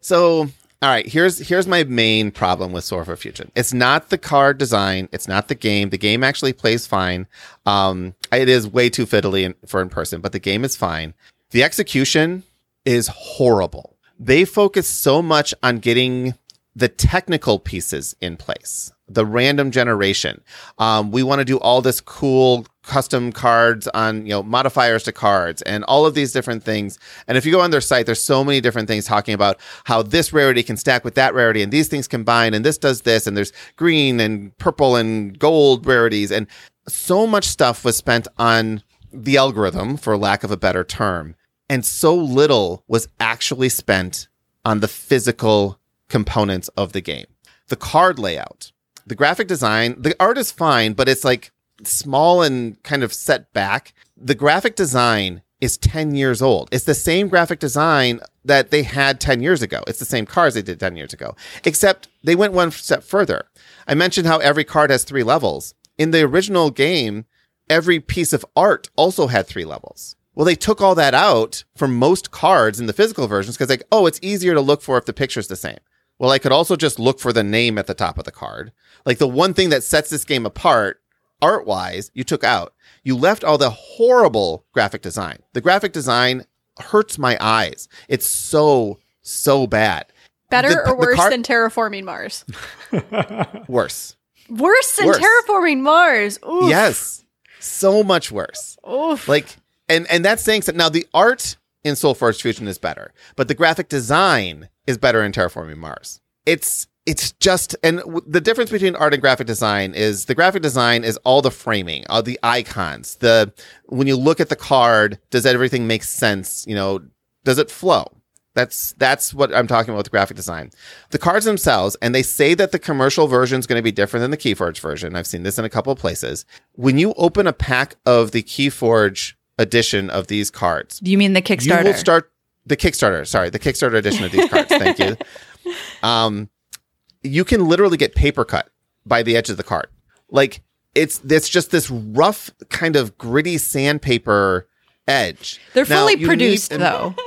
so all right, here's here's my main problem with SolForge Fusion. It's not the card design. It's not the game. The game actually plays fine. Um, it is way too fiddly in, for in person, but the game is fine. The execution is horrible. They focus so much on getting the technical pieces in place, the random generation. Um, we want to do all this cool custom cards on, you know, modifiers to cards and all of these different things. And if you go on their site, there's so many different things talking about how this rarity can stack with that rarity and these things combine and this does this and there's green and purple and gold rarities and so much stuff was spent on the algorithm for lack of a better term and so little was actually spent on the physical components of the game. The card layout, the graphic design, the art is fine, but it's like small and kind of set back. The graphic design is 10 years old. It's the same graphic design that they had 10 years ago. It's the same cards they did 10 years ago, except they went one step further. I mentioned how every card has three levels. In the original game, every piece of art also had three levels. Well, they took all that out for most cards in the physical versions because, like, oh, it's easier to look for if the picture's the same. Well, I could also just look for the name at the top of the card. Like, the one thing that sets this game apart, art wise, you took out. You left all the horrible graphic design. The graphic design hurts my eyes. It's so, so bad. Better The- or worse car- than terraforming Mars? Worse. Worse than Worse. terraforming Mars. Oof. Yes. So much worse. Oof. Like, and and that's saying something. Now the art in SolForge Fusion is better, but the graphic design is better in Terraforming Mars. It's it's just and w- the difference between art and graphic design is the graphic design is all the framing, all the icons. The when you look at the card, does everything make sense? You know, does it flow? That's that's what I'm talking about with graphic design. The cards themselves, and they say that the commercial version is going to be different than the Keyforge version. I've seen this in a couple of places. When you open a pack of the Keyforge edition of these cards, Do you mean the kickstarter you will start the Kickstarter. Sorry, the Kickstarter edition of these cards. Thank you. Um, you can literally get paper cut by the edge of the card. Like it's it's just this rough kind of gritty sandpaper edge. They're Now, fully produced need- though.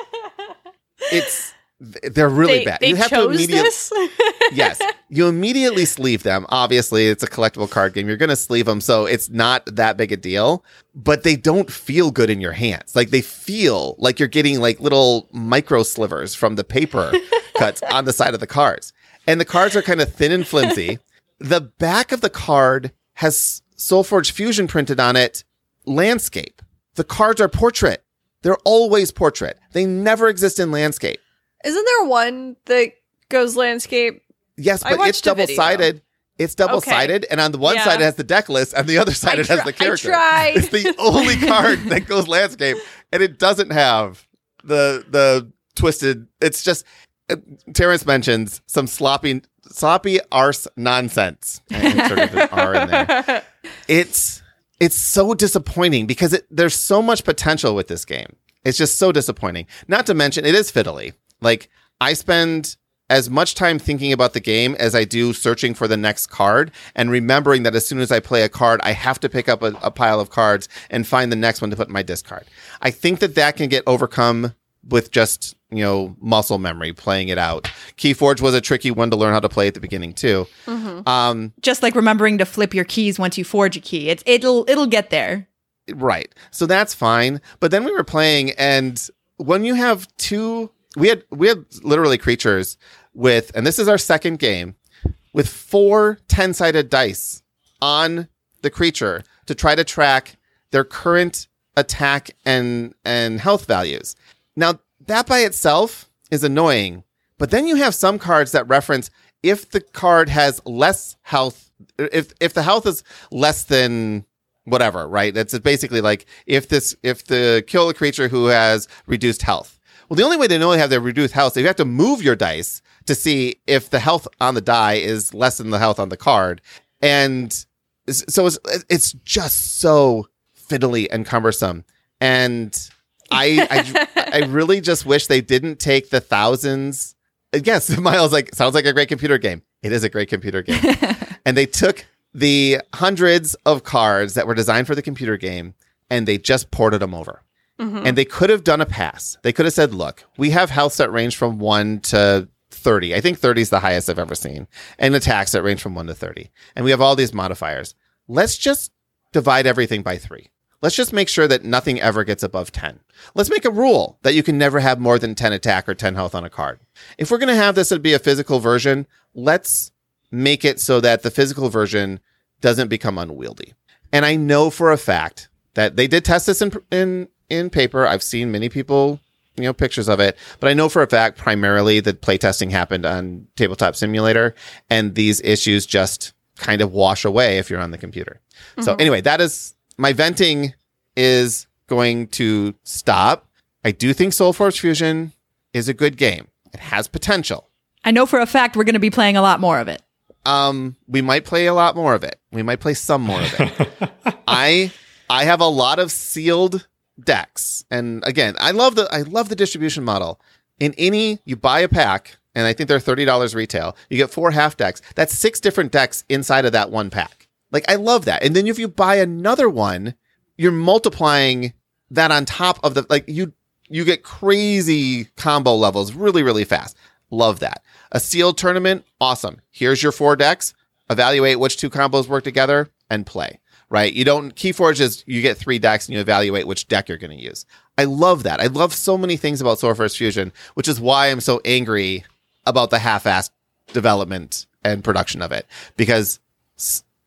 It's they're really they, bad. They you have chose to immediately this. yes, you immediately sleeve them. Obviously, it's a collectible card game. You're going to sleeve them, so it's not that big a deal. But they don't feel good in your hands. Like they feel like you're getting like little micro slivers from the paper cuts on the side of the cards, and the cards are kind of thin and flimsy. The back of the card has SolForge Fusion printed on it. Landscape. The cards are portrait. They're always portrait. They never exist in landscape. Isn't there one that goes landscape? Yes, I but it's watched a video. double sided. It's double sided, and on the one Yeah. side it has the deck list, and the other side I it has the I character. tried. It's the only card that goes landscape, and it doesn't have the the twisted. It's just Uh, Terrence mentions some sloppy sloppy arse nonsense. I inserted an R in there. It's it's so disappointing because it, there's so much potential with this game. It's just so disappointing. Not to mention, it is fiddly. Like I spend as much time thinking about the game as I do searching for the next card and remembering that as soon as I play a card, I have to pick up a, a pile of cards and find the next one to put in my discard. I think that that can get overcome with just, you know, muscle memory playing it out. Keyforge was a tricky one to learn how to play at the beginning too. Um, Just like remembering to flip your keys once you forge a key. It's it'll it'll get there. Right. So that's fine. But then we were playing and when you have two we had we had literally creatures with and this is our second game with four 10-sided dice on the creature to try to track their current attack and and health values. Now, that by itself is annoying, but then you have some cards that reference if the card has less health if if the health is less than whatever, right? It's basically like if this if the kill a creature who has reduced health. Well, the only way to know they have their reduced health is you have to move your dice to see if the health on the die is less than the health on the card. And so it's it's just so fiddly and cumbersome. And I I, I really just wish they didn't take the thousands. Yes, Miles like sounds like a great computer game. It is a great computer game. and they took the hundreds of cards that were designed for the computer game and they just ported them over. Mm-hmm. And they could have done a pass. They could have said, look, we have health that range from 1 to 30. I think 30 is the highest I've ever seen. And attacks that range from 1 to 30. And we have all these modifiers. Let's just divide everything by 3. Let's just make sure that nothing ever gets above 10. Let's make a rule that you can never have more than 10 attack or 10 health on a card. If we're going to have this it'd be a physical version, let's make it so that the physical version doesn't become unwieldy. And I know for a fact that they did test this in in in paper. I've seen many people, you know, pictures of it, but I know for a fact primarily that playtesting happened on Tabletop Simulator and these issues just kind of wash away if you're on the computer. So mm-hmm. anyway, that is my venting is going to stop. I do think SolForge Fusion is a good game. It has potential. I know for a fact we're going to be playing a lot more of it. Um, we might play a lot more of it. We might play some more of it. I I have a lot of sealed decks, and again, I love the I love the distribution model. In any, you buy a pack, and I think they're thirty dollars retail. You get four half decks. That's six different decks inside of that one pack. Like I love that. And then if you buy another one, you're multiplying that on top of the like you you get crazy combo levels really really fast. Love that. A sealed tournament, awesome. Here's your four decks. Evaluate which two combos work together and play. Right? You don't Keyforge is you get three decks and you evaluate which deck you're going to use. I love that. I love so many things about SolForge Fusion, which is why I'm so angry about the half-assed development and production of it because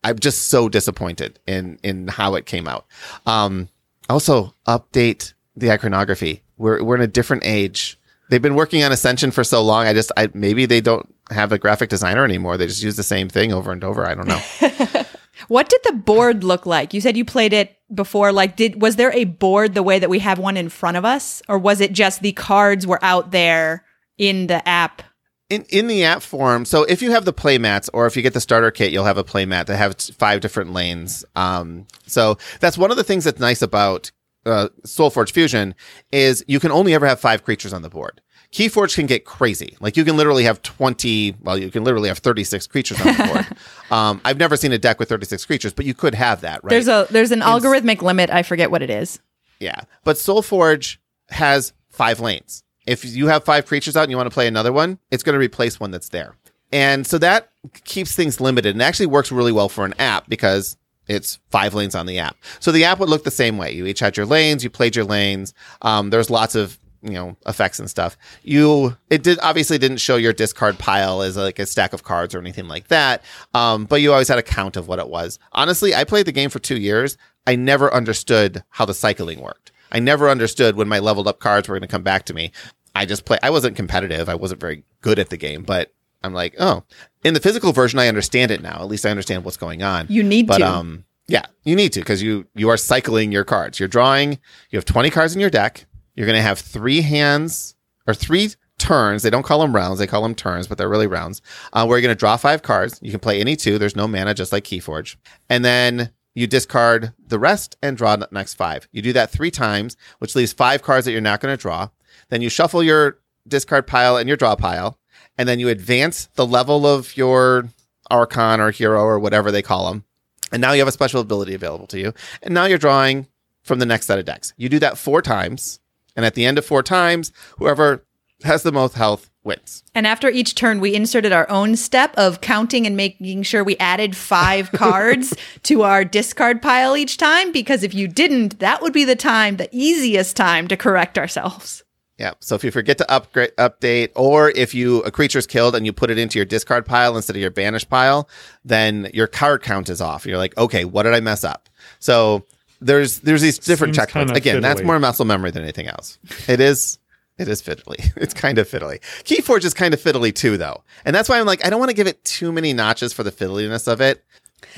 I'm just so disappointed in in how it came out. Um, also, update the iconography. We're we're in a different age. They've been working on Ascension for so long. I just I maybe they don't have a graphic designer anymore. They just use the same thing over and over. I don't know. What did the board look like? You said you played it before. Like, did was there a board the way that we have one in front of us, or was it just the cards were out there in the app? In in the app form so if you have the play mats or if you get the starter kit you'll have a play mat that have five different lanes um so that's one of the things that's nice about uh, SolForge fusion is you can only ever have five creatures on the board keyforge can get crazy like you can literally have 20 well you can literally have 36 creatures on the board um i've never seen a deck with 36 creatures but you could have that right There's a there's an algorithmic limit. I forget what it is. yeah. But SolForge has five lanes. If you have five creatures out and you want to play another one, it's going to replace one that's there. And so that keeps things limited and actually works really well for an app because it's five lanes on the app. So the app would look the same way. You each had your lanes, you played your lanes. Um, there's lots of you know effects and stuff. You it did obviously didn't show your discard pile as like a stack of cards or anything like that. Um, but you always had a count of what it was. Honestly, I played the game for two years. I never understood how the cycling worked. I never understood when my leveled up cards were going to come back to me. I just play. I wasn't competitive. I wasn't very good at the game, but I'm like, oh, in the physical version, I understand it now. At least I understand what's going on. You need but to. um, yeah, you need to because you you are cycling your cards. You're drawing. You have 20 cards in your deck. You're going to have three hands or three turns. They don't call them rounds. They call them turns, but they're really rounds. Uh, where you're going to draw five cards. You can play any two. There's no mana, just like Keyforge. And then you discard the rest and draw the next five. You do that three times, which leaves five cards that you're not going to draw. Then you shuffle your discard pile and your draw pile, and then you advance the level of your archon or hero or whatever they call them. And now you have a special ability available to you. And now you're drawing from the next set of decks. You do that four times. And at the end of four times, whoever has the most health wins. And after each turn, we inserted our own step of counting and making sure we added five cards to our discard pile each time. Because if you didn't, that would be the time, the easiest time to correct ourselves. Yeah. So if you forget to upgrade, update, or if you a creature's killed and you put it into your discard pile instead of your banish pile, then your card count is off. You're like, okay, what did I mess up? So there's there's these different Seems checkpoints. kinda Again, that's more muscle memory than anything else. It is. It is fiddly. It's kind of fiddly. Keyforge is kind of fiddly too, though, and that's why I'm like, I don't want to give it too many notches for the fiddliness of it,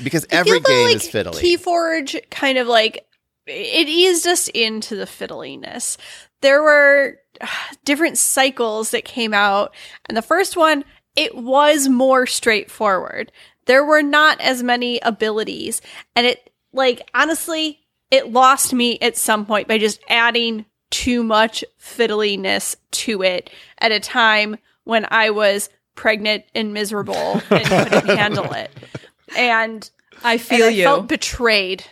because every game like, is fiddly. Keyforge kind of like it eased us into the fiddliness. There were different cycles that came out, and the first one it was more straightforward. There were not as many abilities, and it like honestly, it lost me at some point by just adding too much fiddliness to it at a time when I was pregnant and miserable and couldn't handle it. And I and feel I you. felt betrayed.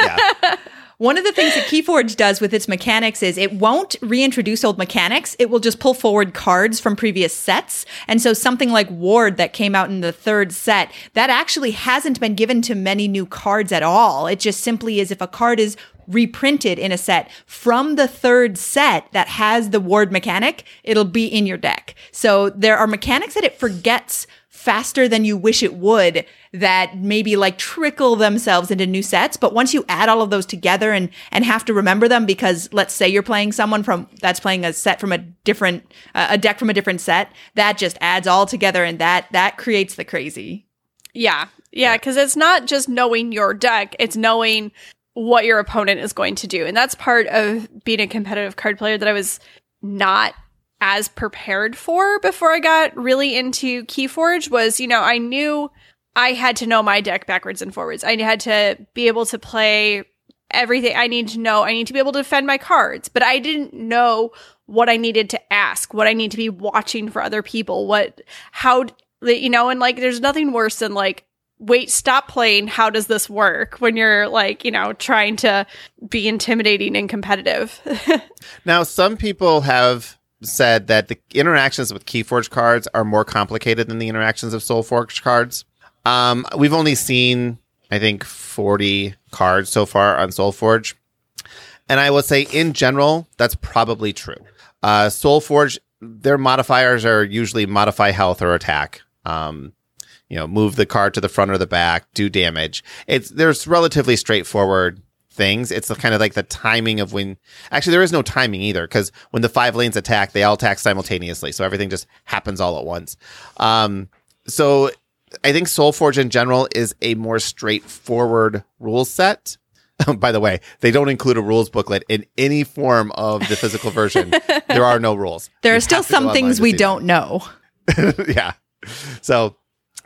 yeah. One of the things that Keyforge does with its mechanics is it won't reintroduce old mechanics. It will just pull forward cards from previous sets. And so something like Ward that came out in the third set, that actually hasn't been given to many new cards at all. It just simply is if a card is reprinted in a set from the third set that has the Ward mechanic, it'll be in your deck. So there are mechanics that it forgets faster than you wish it would that maybe like trickle themselves into new sets but once you add all of those together and and have to remember them because let's say you're playing someone from that's playing a set from a different uh, a deck from a different set that just adds all together and that that creates the crazy Yeah. Yeah, because it's not just knowing your deck, it's knowing what your opponent is going to do. And that's part of being a competitive card player that I was not as prepared for before I got really into Keyforge was, you know, I knew I had to know my deck backwards and forwards. I had to be able to play everything I need to know. I need to be able to defend my cards, but I didn't know what I needed to ask, what I need to be watching for other people, what, how, you know, and like there's nothing worse than like, wait, stop playing. How does this work when you're like, you know, trying to be intimidating and competitive? Now, some people have said that the interactions with Keyforge cards are more complicated than the interactions of SolForge cards. Um, we've only seen, I think, 40 cards so far on SolForge. And I will say, in general, that's probably true. Uh, SolForge their modifiers are usually modify health or attack. Um, you know, move the car to the front or the back, do damage. It's there's relatively straightforward things. It's the kind of like the timing of when actually there is no timing either because when the five lanes attack, they all attack simultaneously, so everything just happens all at once. Um, so I think SolForge in general is a more straightforward rule set. By the way, they don't include a rules booklet in any form of the physical version. there are no rules. There You are still have to go some things we don't know. yeah. So,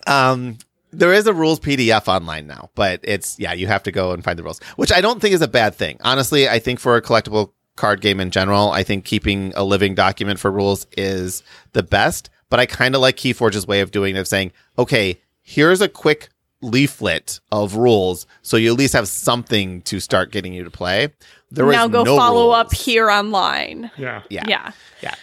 um, there is a rules PDF online now, but it's, yeah, you have to go and find the rules, which I don't think is a bad thing. Honestly, I think for a collectible card game in general, I think keeping a living document for rules is the best, but I kind of like Keyforge's way of doing it, of saying, okay, here's a quick leaflet of rules. So you at least have something to start getting you to play. There was now go no follow up here online. Yeah. Yeah. Yeah. Yeah.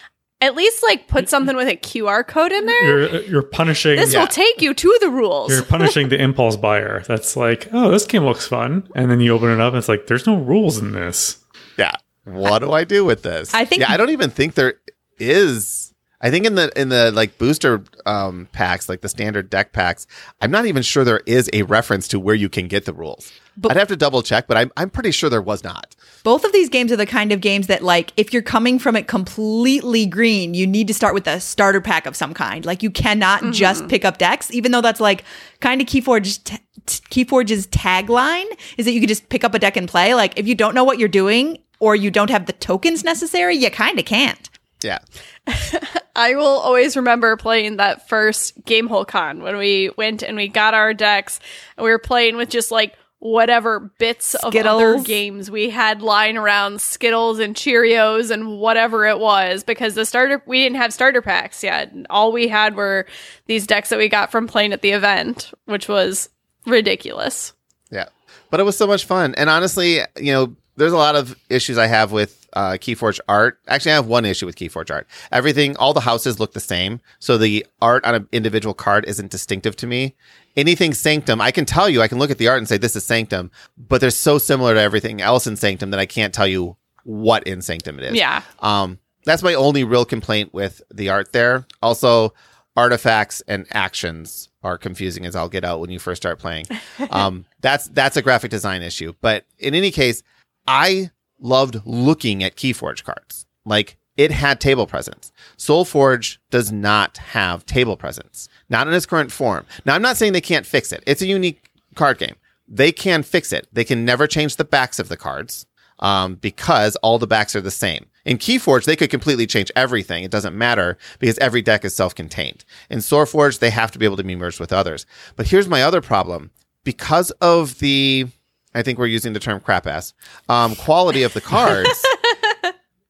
At least like put something with a QR code in there. You're you're punishing This Yeah. will take you to the rules. you're punishing the impulse buyer. That's like, oh, this game looks fun, and then you open it up, and it's like, there's no rules in this. Yeah. What do I do with this? I think- Yeah, I don't even think there is. I think in the in the like booster um packs, like the standard deck packs, I'm not even sure there is a reference to where you can get the rules. But- I'd have to double check, but I'm I'm pretty sure there was not. Both of these games are the kind of games that, like, if you're coming from it completely green, you need to start with a starter pack of some kind. Like, you cannot just pick up decks, even though that's like kind of Keyforge's, t- t- Keyforge's tagline is that you can just pick up a deck and play. Like, if you don't know what you're doing or you don't have the tokens necessary, you kind of can't. Yeah. I will always remember playing that first Gamehole Con when we went and we got our decks and we were playing with just like whatever bits of other games we had lying around Skittles and Cheerios and whatever it was because the starter we didn't have starter packs yet. All we had were these decks that we got from playing at the event, which was ridiculous. Yeah. But it was so much fun. And honestly, you know, there's a lot of issues I have with uh, Keyforge art. Actually, I have one issue with Keyforge art. Everything, all the houses look the same. So the art on an individual card isn't distinctive to me. Anything Sanctum, I can tell you, I can look at the art and say, this is Sanctum, but they're so similar to everything else in Sanctum that I can't tell you what in Sanctum it is. Yeah. Um, that's my only real complaint with the art there. Also, artifacts and actions are confusing as I'll get out when you first start playing. Um, that's that's a graphic design issue. But in any case, I loved looking at Keyforge cards. Like it had table presence. SolForge does not have table presence, not in its current form. Now, I'm not saying they can't fix it. It's a unique card game. They can fix it. They can never change the backs of the cards um, because all the backs are the same. In Keyforge, they could completely change everything. It doesn't matter because every deck is self-contained. In SolForge, they have to be able to be merged with others. But here's my other problem: because of the, I think we're using the term crap ass, um, quality of the cards,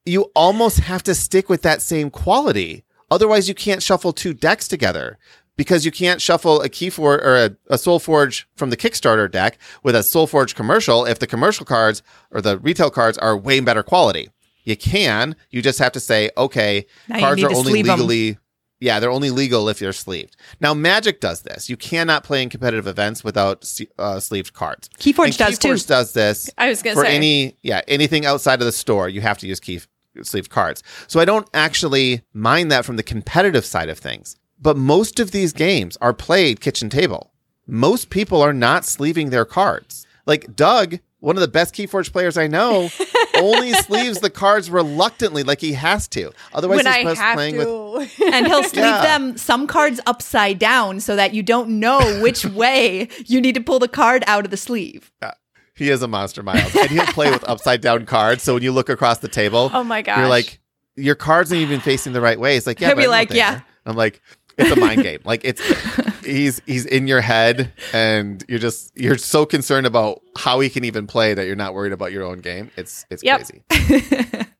you almost have to stick with that same quality. Otherwise, you can't shuffle two decks together because you can't shuffle a Keyforge or a, a SolForge from the Kickstarter deck with a SolForge commercial if the commercial cards or the retail cards are way better quality. You can. You just have to say, okay, Now cards are only sleeve 'em. Legally. Yeah, they're only legal if you're sleeved. Now, Magic does this. You cannot play in competitive events without uh, sleeved cards. Keyforge And does too. Keyforge does this I was gonna for say. any yeah anything outside of the store. You have to use key sleeved cards. So I don't actually mind that from the competitive side of things. But most of these games are played kitchen table. Most people are not sleeving their cards. Like Doug, one of the best Keyforge players I know, only sleeves the cards reluctantly, like he has to. Otherwise, when he's I just have playing to. with and he'll sleeve Yeah. them some cards upside down so that you don't know which way you need to pull the card out of the sleeve. Yeah. He is a monster, Miles, and he'll play with upside down cards. So when you look across the table, Oh my gosh. you're like, your cards aren't even facing the right way. It's like, yeah, He'll but be I know like, yeah. I'm like, it's a mind game. Like it's he's he's in your head, and you're just you're so concerned about how he can even play that you're not worried about your own game. It's it's Yep. crazy.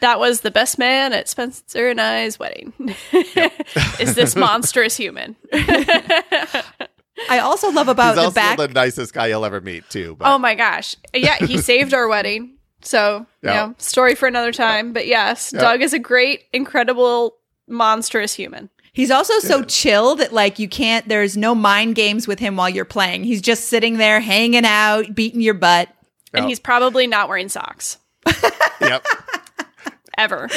That was the best man at Spencer and I's wedding. Is this monstrous human? I also love about he's the also back. the nicest guy you'll ever meet too. But Oh my gosh. Yeah, he saved our wedding. So, Yeah. you know, story for another time. But yes, Yeah. Doug is a great, incredible, monstrous human. He's also so chill that like you can't. There's no mind games with him while you're playing. He's just sitting there hanging out, beating your butt. And Yeah. he's probably not wearing socks yep. ever.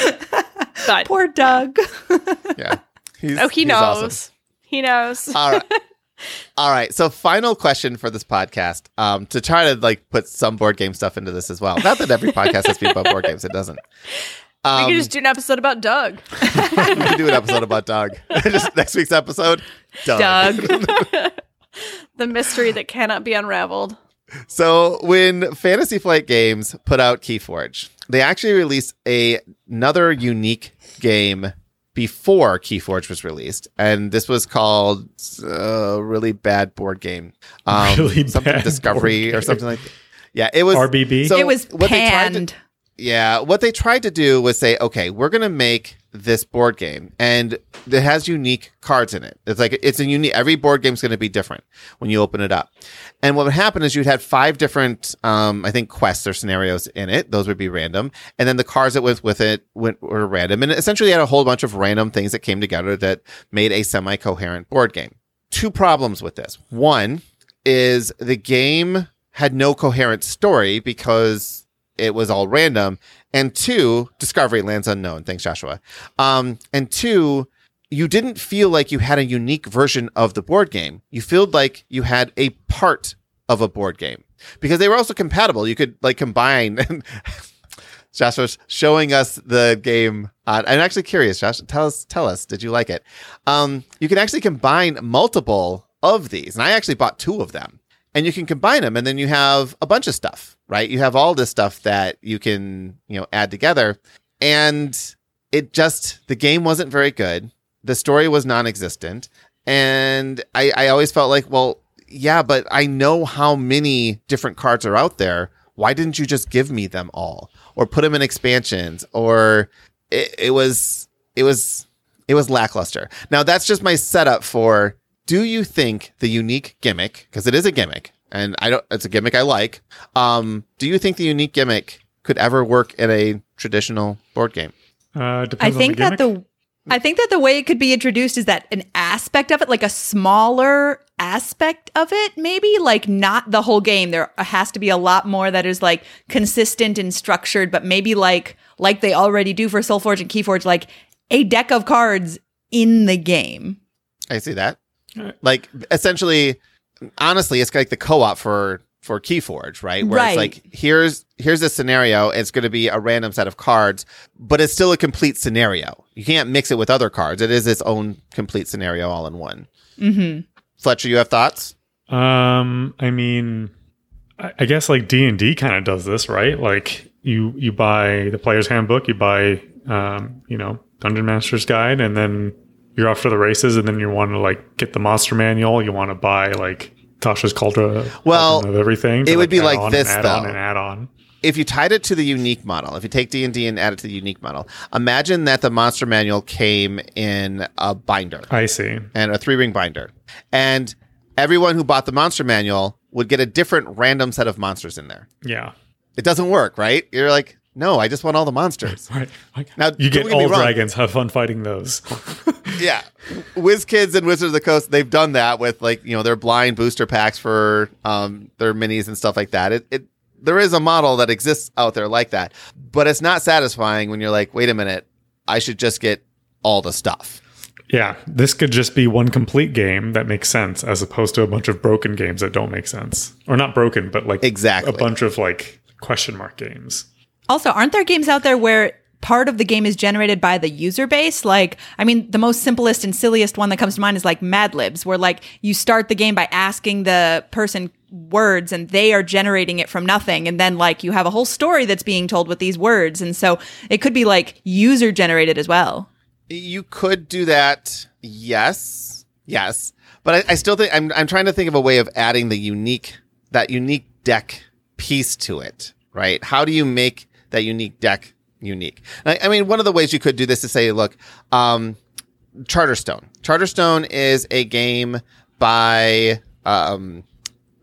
But Poor Doug. Yeah. He's, oh, he he's knows. awesome. He knows. All right. All right. So, final question for this podcast um, to try to like put some board game stuff into this as well. Not that every podcast has to be about board games; it doesn't. We Um, could just do an episode about Doug. we can do an episode about Doug. just next week's episode, Doug. Doug. The mystery that cannot be unraveled. So when Fantasy Flight Games put out Keyforge, they actually released a, another unique game before Keyforge was released, and this was called a really bad board game, um, Really something bad Discovery board or something like. that. Yeah, it was RBB? So it was what they tried to- panned. Yeah, what they tried to do was say, okay, we're going to make this board game and it has unique cards in it. It's like it's a unique every board game's going to be different when you open it up. And what would happen is you'd had five different um I think quests or scenarios in it. Those would be random. And then the cards that went with it went were random and it essentially had a whole bunch of random things that came together that made a semi-coherent board game. Two problems with this. One is the game had no coherent story because it was all random. And two, Discovery lands unknown. Thanks, Joshua. Um, and two, you didn't feel like you had a unique version of the board game. You felt like you had a part of a board game because they were also compatible. You could like combine. Joshua's showing us the game. Uh, I'm actually curious, Josh. Tell us, tell us, did you like it? Um, you can actually combine multiple of these, and I actually bought two of them. And you can combine them, and then you have a bunch of stuff, right? You have all this stuff that you can, you know, add together. And it just the game wasn't very good. The story was non-existent, and I, I always felt like, well, yeah, but I know how many different cards are out there. Why didn't you just give me them all, or put them in expansions, or it, it was it was it was lackluster. Now that's just my setup for. Do you think the unique gimmick, because it is a gimmick, and I don't, it's a gimmick I like. Um, do you think the unique gimmick could ever work in a traditional board game? Uh, I depends think the that the I think that the way it could be introduced is that an aspect of it, like a smaller aspect of it, maybe like not the whole game. There has to be a lot more that is like consistent and structured, but maybe like like they already do for SolForge and Keyforge, like a deck of cards in the game. I see that. Alright. Like essentially, honestly, it's like the co-op for for Keyforge, right? Where Right. it's like here's here's a scenario. It's going to be a random set of cards, but it's still a complete scenario. You can't mix it with other cards. It is its own complete scenario all in one. hmm Fletcher, you have thoughts? Um, I mean, I, I guess like D and D kind of does this, right? Like you you buy the player's handbook, you buy um, you know, Dungeon Master's Guide, and then you're off to the races, and then you want to like get the monster manual. You want to buy like Tasha's Cauldron. Well, of everything. to, it would be like this, and add on and add on. if you tied it to the unique model, if you take D and D and add it to the unique model, imagine that the monster manual came in a binder. I see. and a three ring binder. And everyone who bought the monster manual would get a different random set of monsters in there. Yeah. It doesn't work, right? You're like, no, I just want all the monsters. Right. Like, Now, you get get all dragons. Have fun fighting those. yeah. WizKids and Wizards of the Coast, they've done that with like, you know, their blind booster packs for um, their minis and stuff like that. It, it there is a model that exists out there like that, but it's not satisfying when you're like, wait a minute, I should just get all the stuff. Yeah, this could just be one complete game that makes sense as opposed to a bunch of broken games that don't make sense. Or not broken, but like Exactly. a bunch of like question mark games. Also, aren't there games out there where part of the game is generated by the user base? Like, I mean, the most simplest and silliest one that comes to mind is like Mad Libs, where like you start the game by asking the person words and they are generating it from nothing. And then like you have a whole story that's being told with these words. And so it could be like user generated as well. You could do that. Yes. Yes. But I, I still think I'm I'm trying to think of a way of adding the unique that unique deck piece to it, right? How do you make that unique deck unique? I, I mean, one of the ways you could do this is say, look, um, Charterstone. Charterstone is a game by um,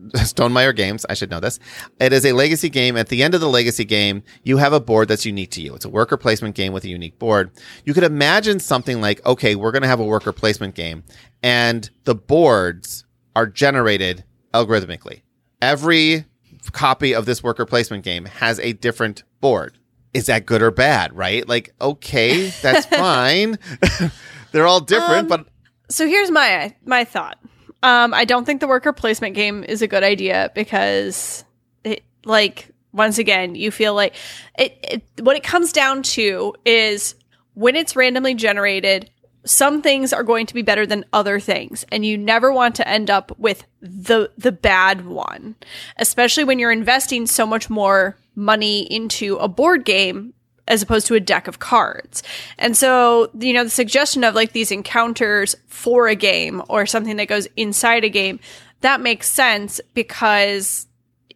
Stonemaier Games. I should know this. It is a legacy game. At the end of the legacy game, you have a board that's unique to you. It's a worker placement game with a unique board. You could imagine something like, okay, we're going to have a worker placement game and the boards are generated algorithmically. Every copy of this worker placement game has a different board. is that good or bad, right? Like, okay, that's fine. They're all different, Um, but So here's my my thought. Um, I don't think the worker placement game is a good idea because it like once again you feel like it, it what it comes down to is when it's randomly generated some things are going to be better than other things and you never want to end up with the the bad one especially when you're investing so much more money into a board game as opposed to a deck of cards. And so, you know, the suggestion of like these encounters for a game or something that goes inside a game, that makes sense because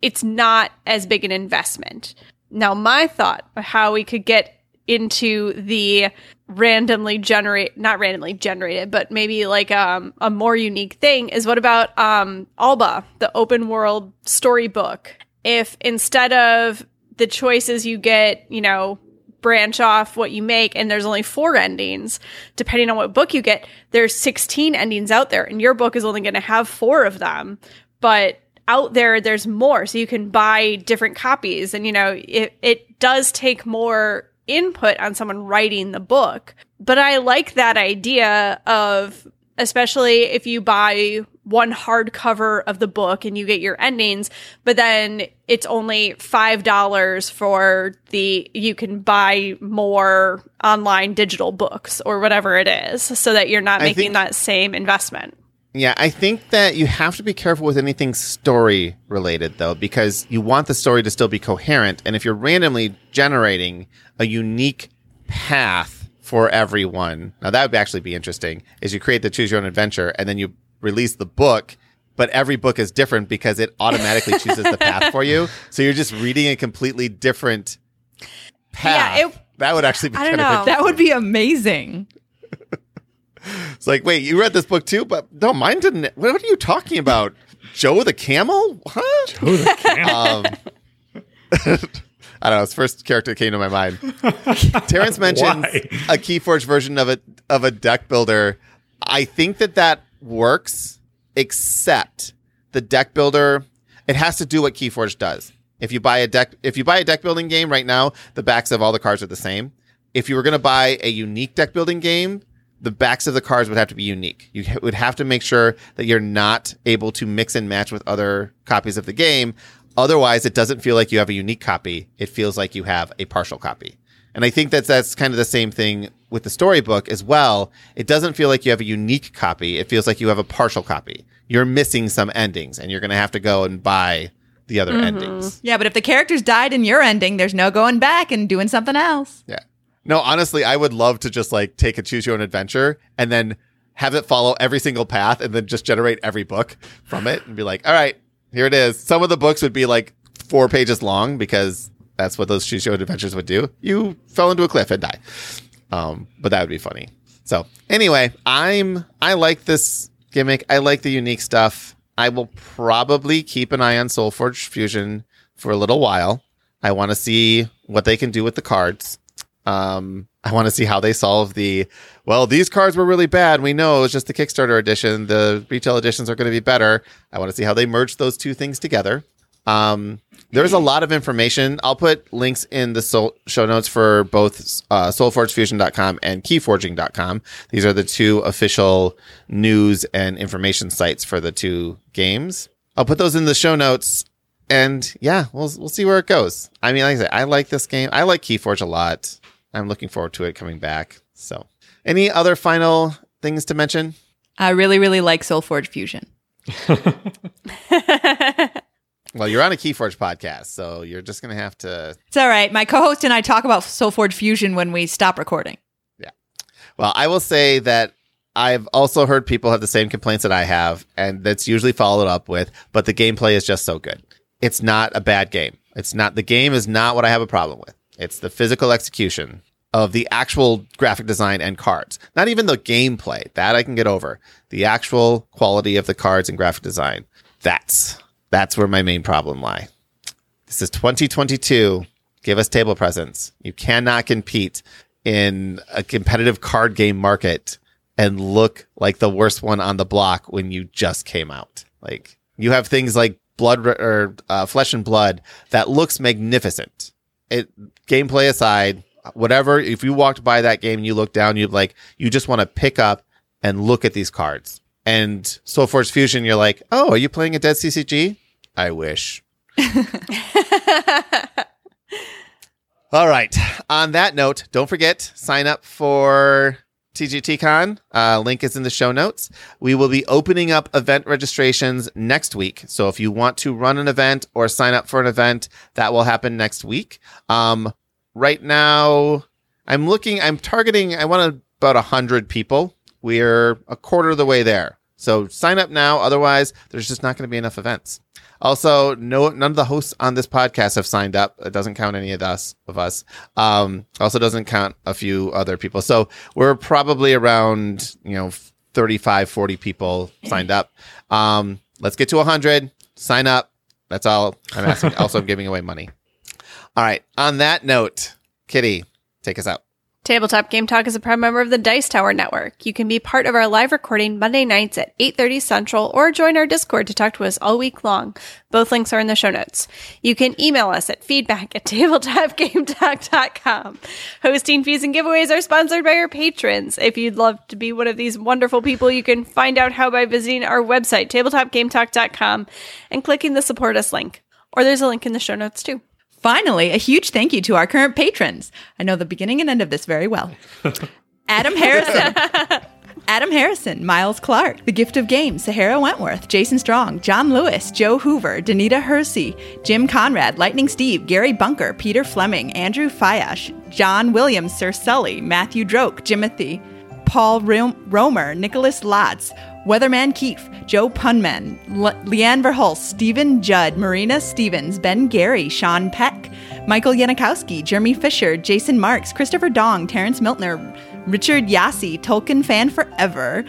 it's not as big an investment. Now, my thought of how we could get into the randomly generate not randomly generated but maybe like um, a more unique thing is what about um alba the open world storybook if instead of the choices you get you know branch off what you make and there's only four endings depending on what book you get there's 16 endings out there and your book is only going to have four of them. But out there there's more so you can buy different copies and you know it, it does take more input on someone writing the book. But i like that idea of especially if you buy one hardcover of the book and you get your endings but then it's only five dollars for the you can buy more online digital books or whatever it is so that you're not making think- that same investment Yeah, I think that you have to be careful with anything story related though, because you want the story to still be coherent. And if you're randomly generating a unique path for everyone, now that would actually be interesting, is you create the choose your own adventure and then you release the book, but every book is different because it automatically chooses the path for you. So you're just reading a completely different path. Yeah, it- that would actually be I don't kind of know. That would be amazing. It's like, wait, you read this book too, but no, mine didn't. What are you talking about? Joe the camel? Huh? Who the can- Um, I don't know. It's the first character that came to my mind. Terrence mentions Why? a KeyForge version of a of a deck builder. I think that that works, except the deck builder. It has to do what KeyForge does. If you buy a deck, if you buy a deck building game right now, the backs of all the cards are the same. If you were going to buy a unique deck building game, the backs of the cards would have to be unique. You would have to make sure that you're not able to mix and match with other copies of the game. Otherwise, it doesn't feel like you have a unique copy. It feels like you have a partial copy. And I think that that's kind of the same thing with the storybook as well. It doesn't feel like you have a unique copy. It feels like you have a partial copy. You're missing some endings and you're going to have to go and buy the other mm-hmm. endings. Yeah, but if the characters died in your ending, there's no going back and doing something else. Yeah. No, honestly, I would love to just like take a choose your own adventure and then have it follow every single path and then just generate every book from it and be like, all right, here it is. Some of the books would be like four pages long because that's what those your adventures would do. You fell into a cliff and die. Um, but that would be funny. So anyway, I'm I like this gimmick. I like the unique stuff. I will probably keep an eye on SolForge Fusion for a little while. I want to see what they can do with the cards. Um, I want to see how they solve the. Well, these cards were really bad. We know it's just the Kickstarter edition. The retail editions are going to be better. I want to see how they merge those two things together. Um, there's a lot of information. I'll put links in the soul, show notes for both uh, solforgefusion.com and keyforging.com. These are the two official news and information sites for the two games. I'll put those in the show notes. And yeah, we'll we'll see where it goes. I mean, like I said, I like this game. I like Keyforge a lot. I'm looking forward to it coming back. So, any other final things to mention? I really, really like SolForge Fusion. Well, you're on a Keyforge podcast, so you're just gonna have to. It's all right. My co-host and I talk about SolForge Fusion when we stop recording. Yeah. Well, I will say that I've also heard people have the same complaints that I have, and that's usually followed up with, but the gameplay is just so good. It's not a bad game. It's not, the game is not what I have a problem with. It's the physical execution of the actual graphic design and cards. Not even the gameplay. That I can get over. The actual quality of the cards and graphic design. That's, that's where my main problem lie. This is 2022. Give us table presence. You cannot compete in a competitive card game market and look like the worst one on the block when you just came out. Like you have things like blood or uh, flesh and blood that looks magnificent it gameplay aside, whatever. If you walked by that game and you look down, you like you just want to pick up and look at these cards. And SolForge Fusion, you're like, oh, are you playing a Dead CCG? I wish. All right. On that note, don't forget sign up for TGTCon. Uh, link is in the show notes. We will be opening up event registrations next week. So if you want to run an event or sign up for an event, that will happen next week. Um, right now, I'm looking. I'm targeting. I want about a hundred people. We're a quarter of the way there. So sign up now. Otherwise, there's just not going to be enough events. Also, no, none of the hosts on this podcast have signed up. It doesn't count any of us. Of us. Um, also doesn't count a few other people. So we're probably around you know 35, 40 people signed up. Um, let's get to 100. Sign up. That's all I'm asking. also, I'm giving away money. All right. On that note, Kitty, take us out. Tabletop Game Talk is a proud member of the Dice Tower Network. You can be part of our live recording Monday nights at 8.30 Central or join our Discord to talk to us all week long. Both links are in the show notes. You can email us at feedback at tabletopgametalk.com. Hosting fees and giveaways are sponsored by our patrons. If you'd love to be one of these wonderful people, you can find out how by visiting our website, tabletopgametalk.com, and clicking the support us link. Or there's a link in the show notes too. Finally, a huge thank you to our current patrons. I know the beginning and end of this very well. Adam Harrison. Adam Harrison, Miles Clark, The Gift of Games, Sahara Wentworth, Jason Strong, John Lewis, Joe Hoover, Danita Hersey, Jim Conrad, Lightning Steve, Gary Bunker, Peter Fleming, Andrew Fayash, John Williams, Sir Sully, Matthew Droke, Jimothy, Paul Rom- Romer, Nicholas Lotz, Weatherman Keefe, Joe Punman, Le- Leanne Verhulst, Stephen Judd, Marina Stevens, Ben Gary, Sean Peck, Michael Yanikowski, Jeremy Fisher, Jason Marks, Christopher Dong, Terrence Miltner, Richard Yassi, Tolkien fan forever,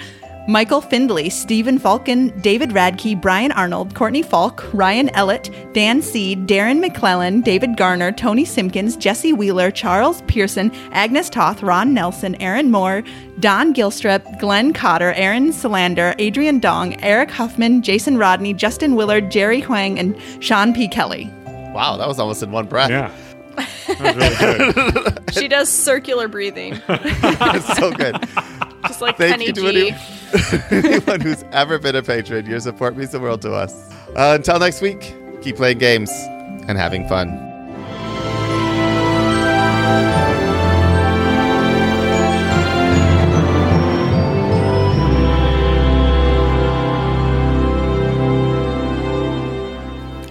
Michael Findley, Stephen Falcon, David Radke, Brian Arnold, Courtney Falk, Ryan Ellett, Dan Seed, Darren McClellan, David Garner, Tony Simpkins, Jesse Wheeler, Charles Pearson, Agnes Toth, Ron Nelson, Aaron Moore, Don Gilstrap, Glenn Cotter, Aaron Solander, Adrian Dong, Eric Huffman, Jason Rodney, Justin Willard, Jerry Huang, and Sean P. Kelly. Wow, that was almost in one breath. Yeah. That was really good. She does circular breathing, It's so good. just like Thank Penny you to G. any- anyone who's ever been a patron. Your support means the world to us. Uh, until next week, keep playing games and having fun.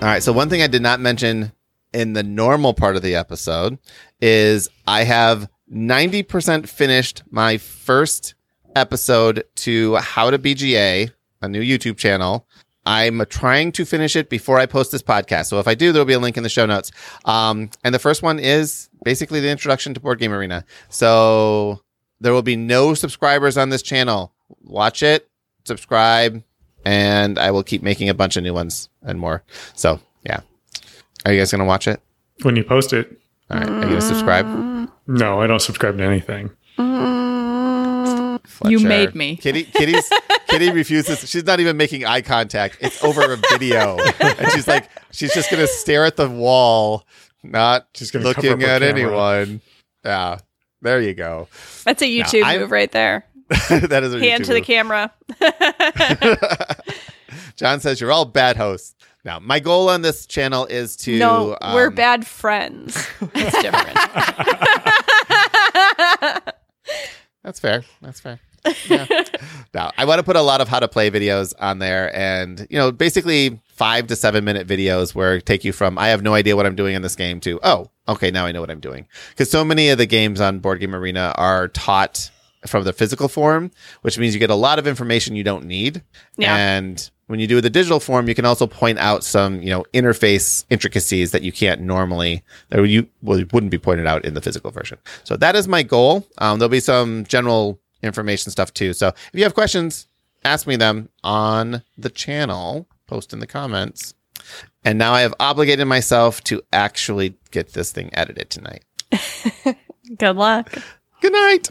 All right. So one thing I did not mention in the normal part of the episode is I have 90% finished my first episode to How to BGA, a new YouTube channel. I'm trying to finish it before I post this podcast. So if I do, there'll be a link in the show notes. Um, and the first one is basically the introduction to Board Game Arena. So there will be no subscribers on this channel. Watch it, subscribe, and I will keep making a bunch of new ones and more. So yeah. Are you guys going to watch it? When you post it, All right. Are you going to subscribe? no, I don't subscribe to anything. You made me. Kitty, Kitty's, Kitty refuses. She's not even making eye contact. It's over a video, and she's like, she's just gonna stare at the wall, not She's gonna looking at camera. anyone. Yeah, there you go. That's a YouTube I- move right there. that is a Hand YouTube to the move. camera. John says you're all bad hosts. Now, my goal on this channel is to no, we're um, bad friends. It's different. That's fair. That's fair. Yeah. now, I want to put a lot of how to play videos on there and, you know, basically five to seven minute videos where take you from, I have no idea what I'm doing in this game to, oh, okay, now I know what I'm doing. Because so many of the games on Board Game Arena are taught from the physical form, which means you get a lot of information you don't need. Yeah. And when you do the digital form, you can also point out some, you know, interface intricacies that you can't normally, that you well, wouldn't be pointed out in the physical version. So that is my goal. Um, there'll be some general information stuff too. So if you have questions, ask me them on the channel, post in the comments. And now I have obligated myself to actually get this thing edited tonight. Good luck. Good night.